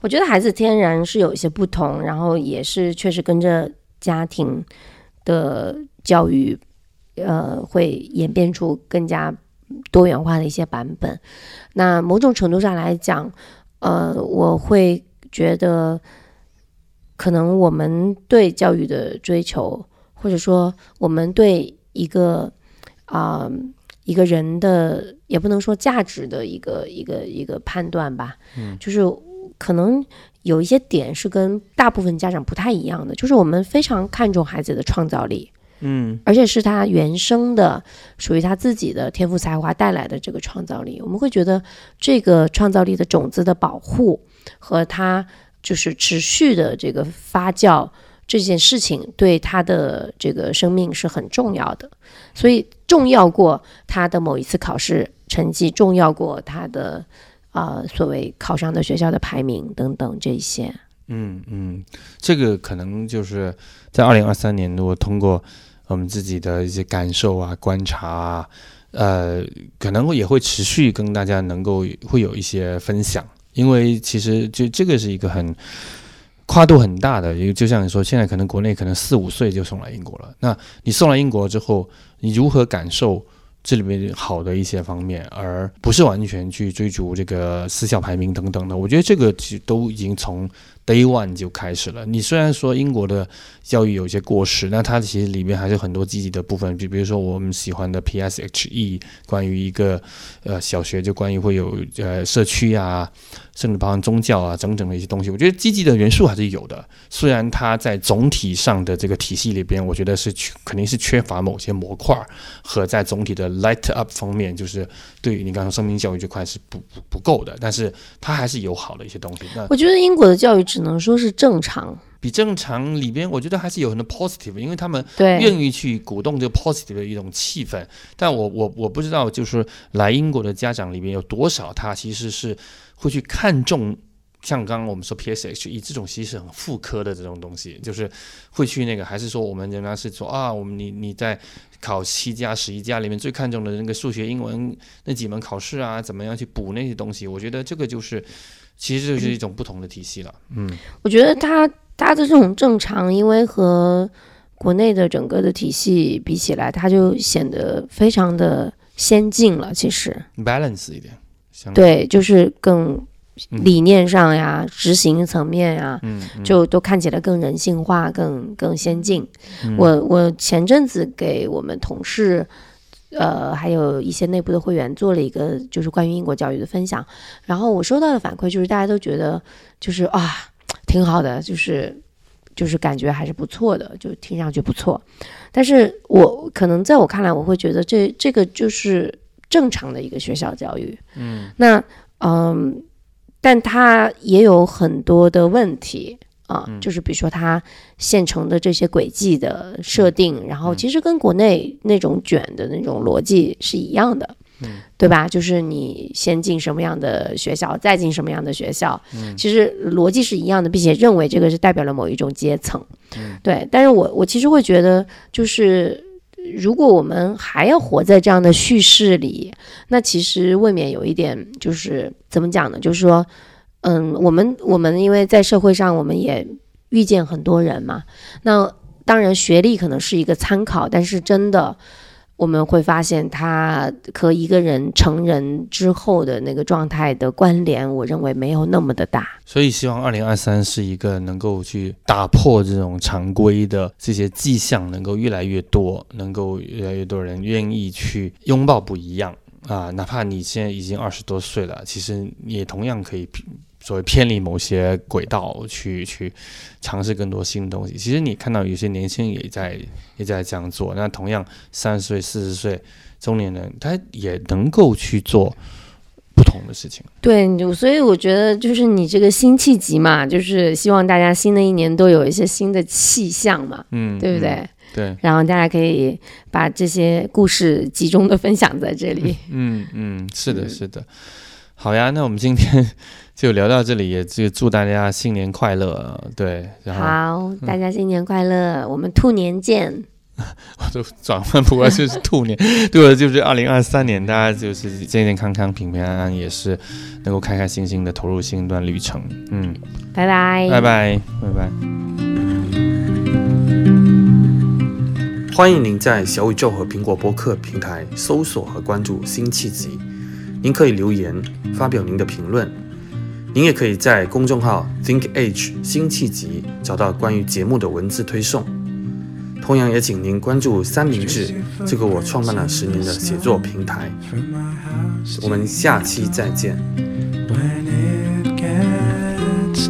我觉得孩子天然是有一些不同，然后也是确实跟着家庭的教育，呃，会演变出更加多元化的一些版本。那某种程度上来讲，呃，我会觉得，可能我们对教育的追求或者说我们对一个啊、一个人的也不能说价值的一个一个一个判断吧，嗯，就是可能有一些点是跟大部分家长不太一样的，就是我们非常看重孩子的创造力，嗯。而且是他原生的，属于他自己的天赋才华带来的这个创造力，我们会觉得这个创造力的种子的保护和他就是持续的这个发酵这件事情，对他的这个生命是很重要的，所以重要过他的某一次考试成绩，重要过他的啊、所谓考上的学校的排名等等这些。嗯嗯，这个可能就是在二零二三年，如果通过我们自己的一些感受啊、观察啊，呃，可能也会持续跟大家能够会有一些分享，因为其实就这个是一个很跨度很大的，因为就像你说，现在可能国内可能四五岁就送来英国了，那你送来英国之后，你如何感受？这里面好的一些方面，而不是完全去追逐这个私校排名等等的。我觉得这个其实都已经从 Day One 就开始了。你虽然说英国的教育有一些过时，那它其实里面还是很多积极的部分，比比如说我们喜欢的 PSHE，关于一个呃小学就关于会有呃社区啊，甚至包含宗教啊整整的一些东西，我觉得积极的元素还是有的。虽然它在总体上的这个体系里边，我觉得是缺肯定是缺乏某些模块，和在总体的 light up 方面，就是对于你刚刚生命教育这块是不不不够的，但是它还是有好的一些东西。那我觉得英国的教育只能说是正常，比正常里边，我觉得还是有很多 positive，因为他们对，愿意去鼓动这个 positive 的一种气氛。但我我我不知道，就是来英国的家长里边有多少他其实是会去看重。像刚刚我们说 PSHE 这种其实很妇科的这种东西，就是会去那个，还是说我们仍然是说啊，我们你你在考七加十一加里面最看重的那个数学、英文那几门考试啊，怎么样去补那些东西？我觉得这个就是其实就是一种不同的体系了。嗯我觉得它它的这种正常，因为和国内的整个的体系比起来，它就显得非常的先进了。其实，，balance 一点，相对，就是更嗯理念上呀、执行层面呀，嗯，嗯就都看起来更人性化、更更先进。嗯我我前阵子给我们同事。呃，还有一些内部的会员做了一个就是关于英国教育的分享，然后我收到的反馈就是大家都觉得就是啊挺好的，就是就是感觉还是不错的，就听上去不错。但是我可能在我看来，我会觉得这这个就是正常的一个学校教育。嗯，那嗯，但它也有很多的问题啊，嗯就是比如说它现成的这些轨迹的设定，然后其实跟国内那种卷的那种逻辑是一样的。嗯对吧？就是你先进什么样的学校，再进什么样的学校，嗯其实逻辑是一样的，并且认为这个是代表了某一种阶层。嗯对，但是我我其实会觉得，就是如果我们还要活在这样的叙事里，那其实未免有一点就是怎么讲呢？就是说，嗯，我们我们因为在社会上，我们也遇见很多人嘛。那当然，学历可能是一个参考，但是真的。我们会发现，他和一个人成人之后的那个状态的关联，我认为没有那么的大。所以希望二零二三是一个能够去打破这种常规的这些迹象，能够越来越多，能够越来越多人愿意去拥抱不一样啊！哪怕你现在已经二十多岁了，其实也同样可以所谓偏离某些轨道去去尝试更多新的东西。其实你看到有些年轻人也在也在这样做，那同样三十岁、四十岁中年人，他也能够去做不同的事情。对，就所以我觉得就是你这个辛弃疾嘛，就是希望大家新的一年都有一些新的气象嘛，嗯，对不对？嗯对。然后大家可以把这些故事集中的分享在这里。嗯嗯，是的，嗯是的。好呀，那我们今天就聊到这里，也就祝大家新年快乐。对，然后好，大家新年快乐，我们兔年见。我都转换不过来，就是兔年，对了，就是二零二三年，大家就是健健康康、平平安安，也是能够开开心心的投入新一段旅程。嗯，拜拜，拜拜，拜拜。欢迎您在小宇宙和苹果播客平台搜索和关注辛弃疾。您可以留言发表您的评论。您也可以在公众号 Think Age 辛弃疾找到关于节目的文字推送。同样也请您关注三明治这个我创办了十年的写作平台。我们下期再见。when it gets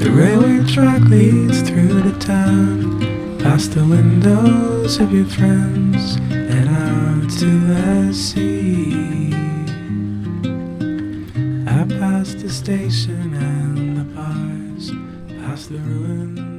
The railway track leads through the town, past the windows of your friends, and out to the sea. I passed the station and the bars, past the ruins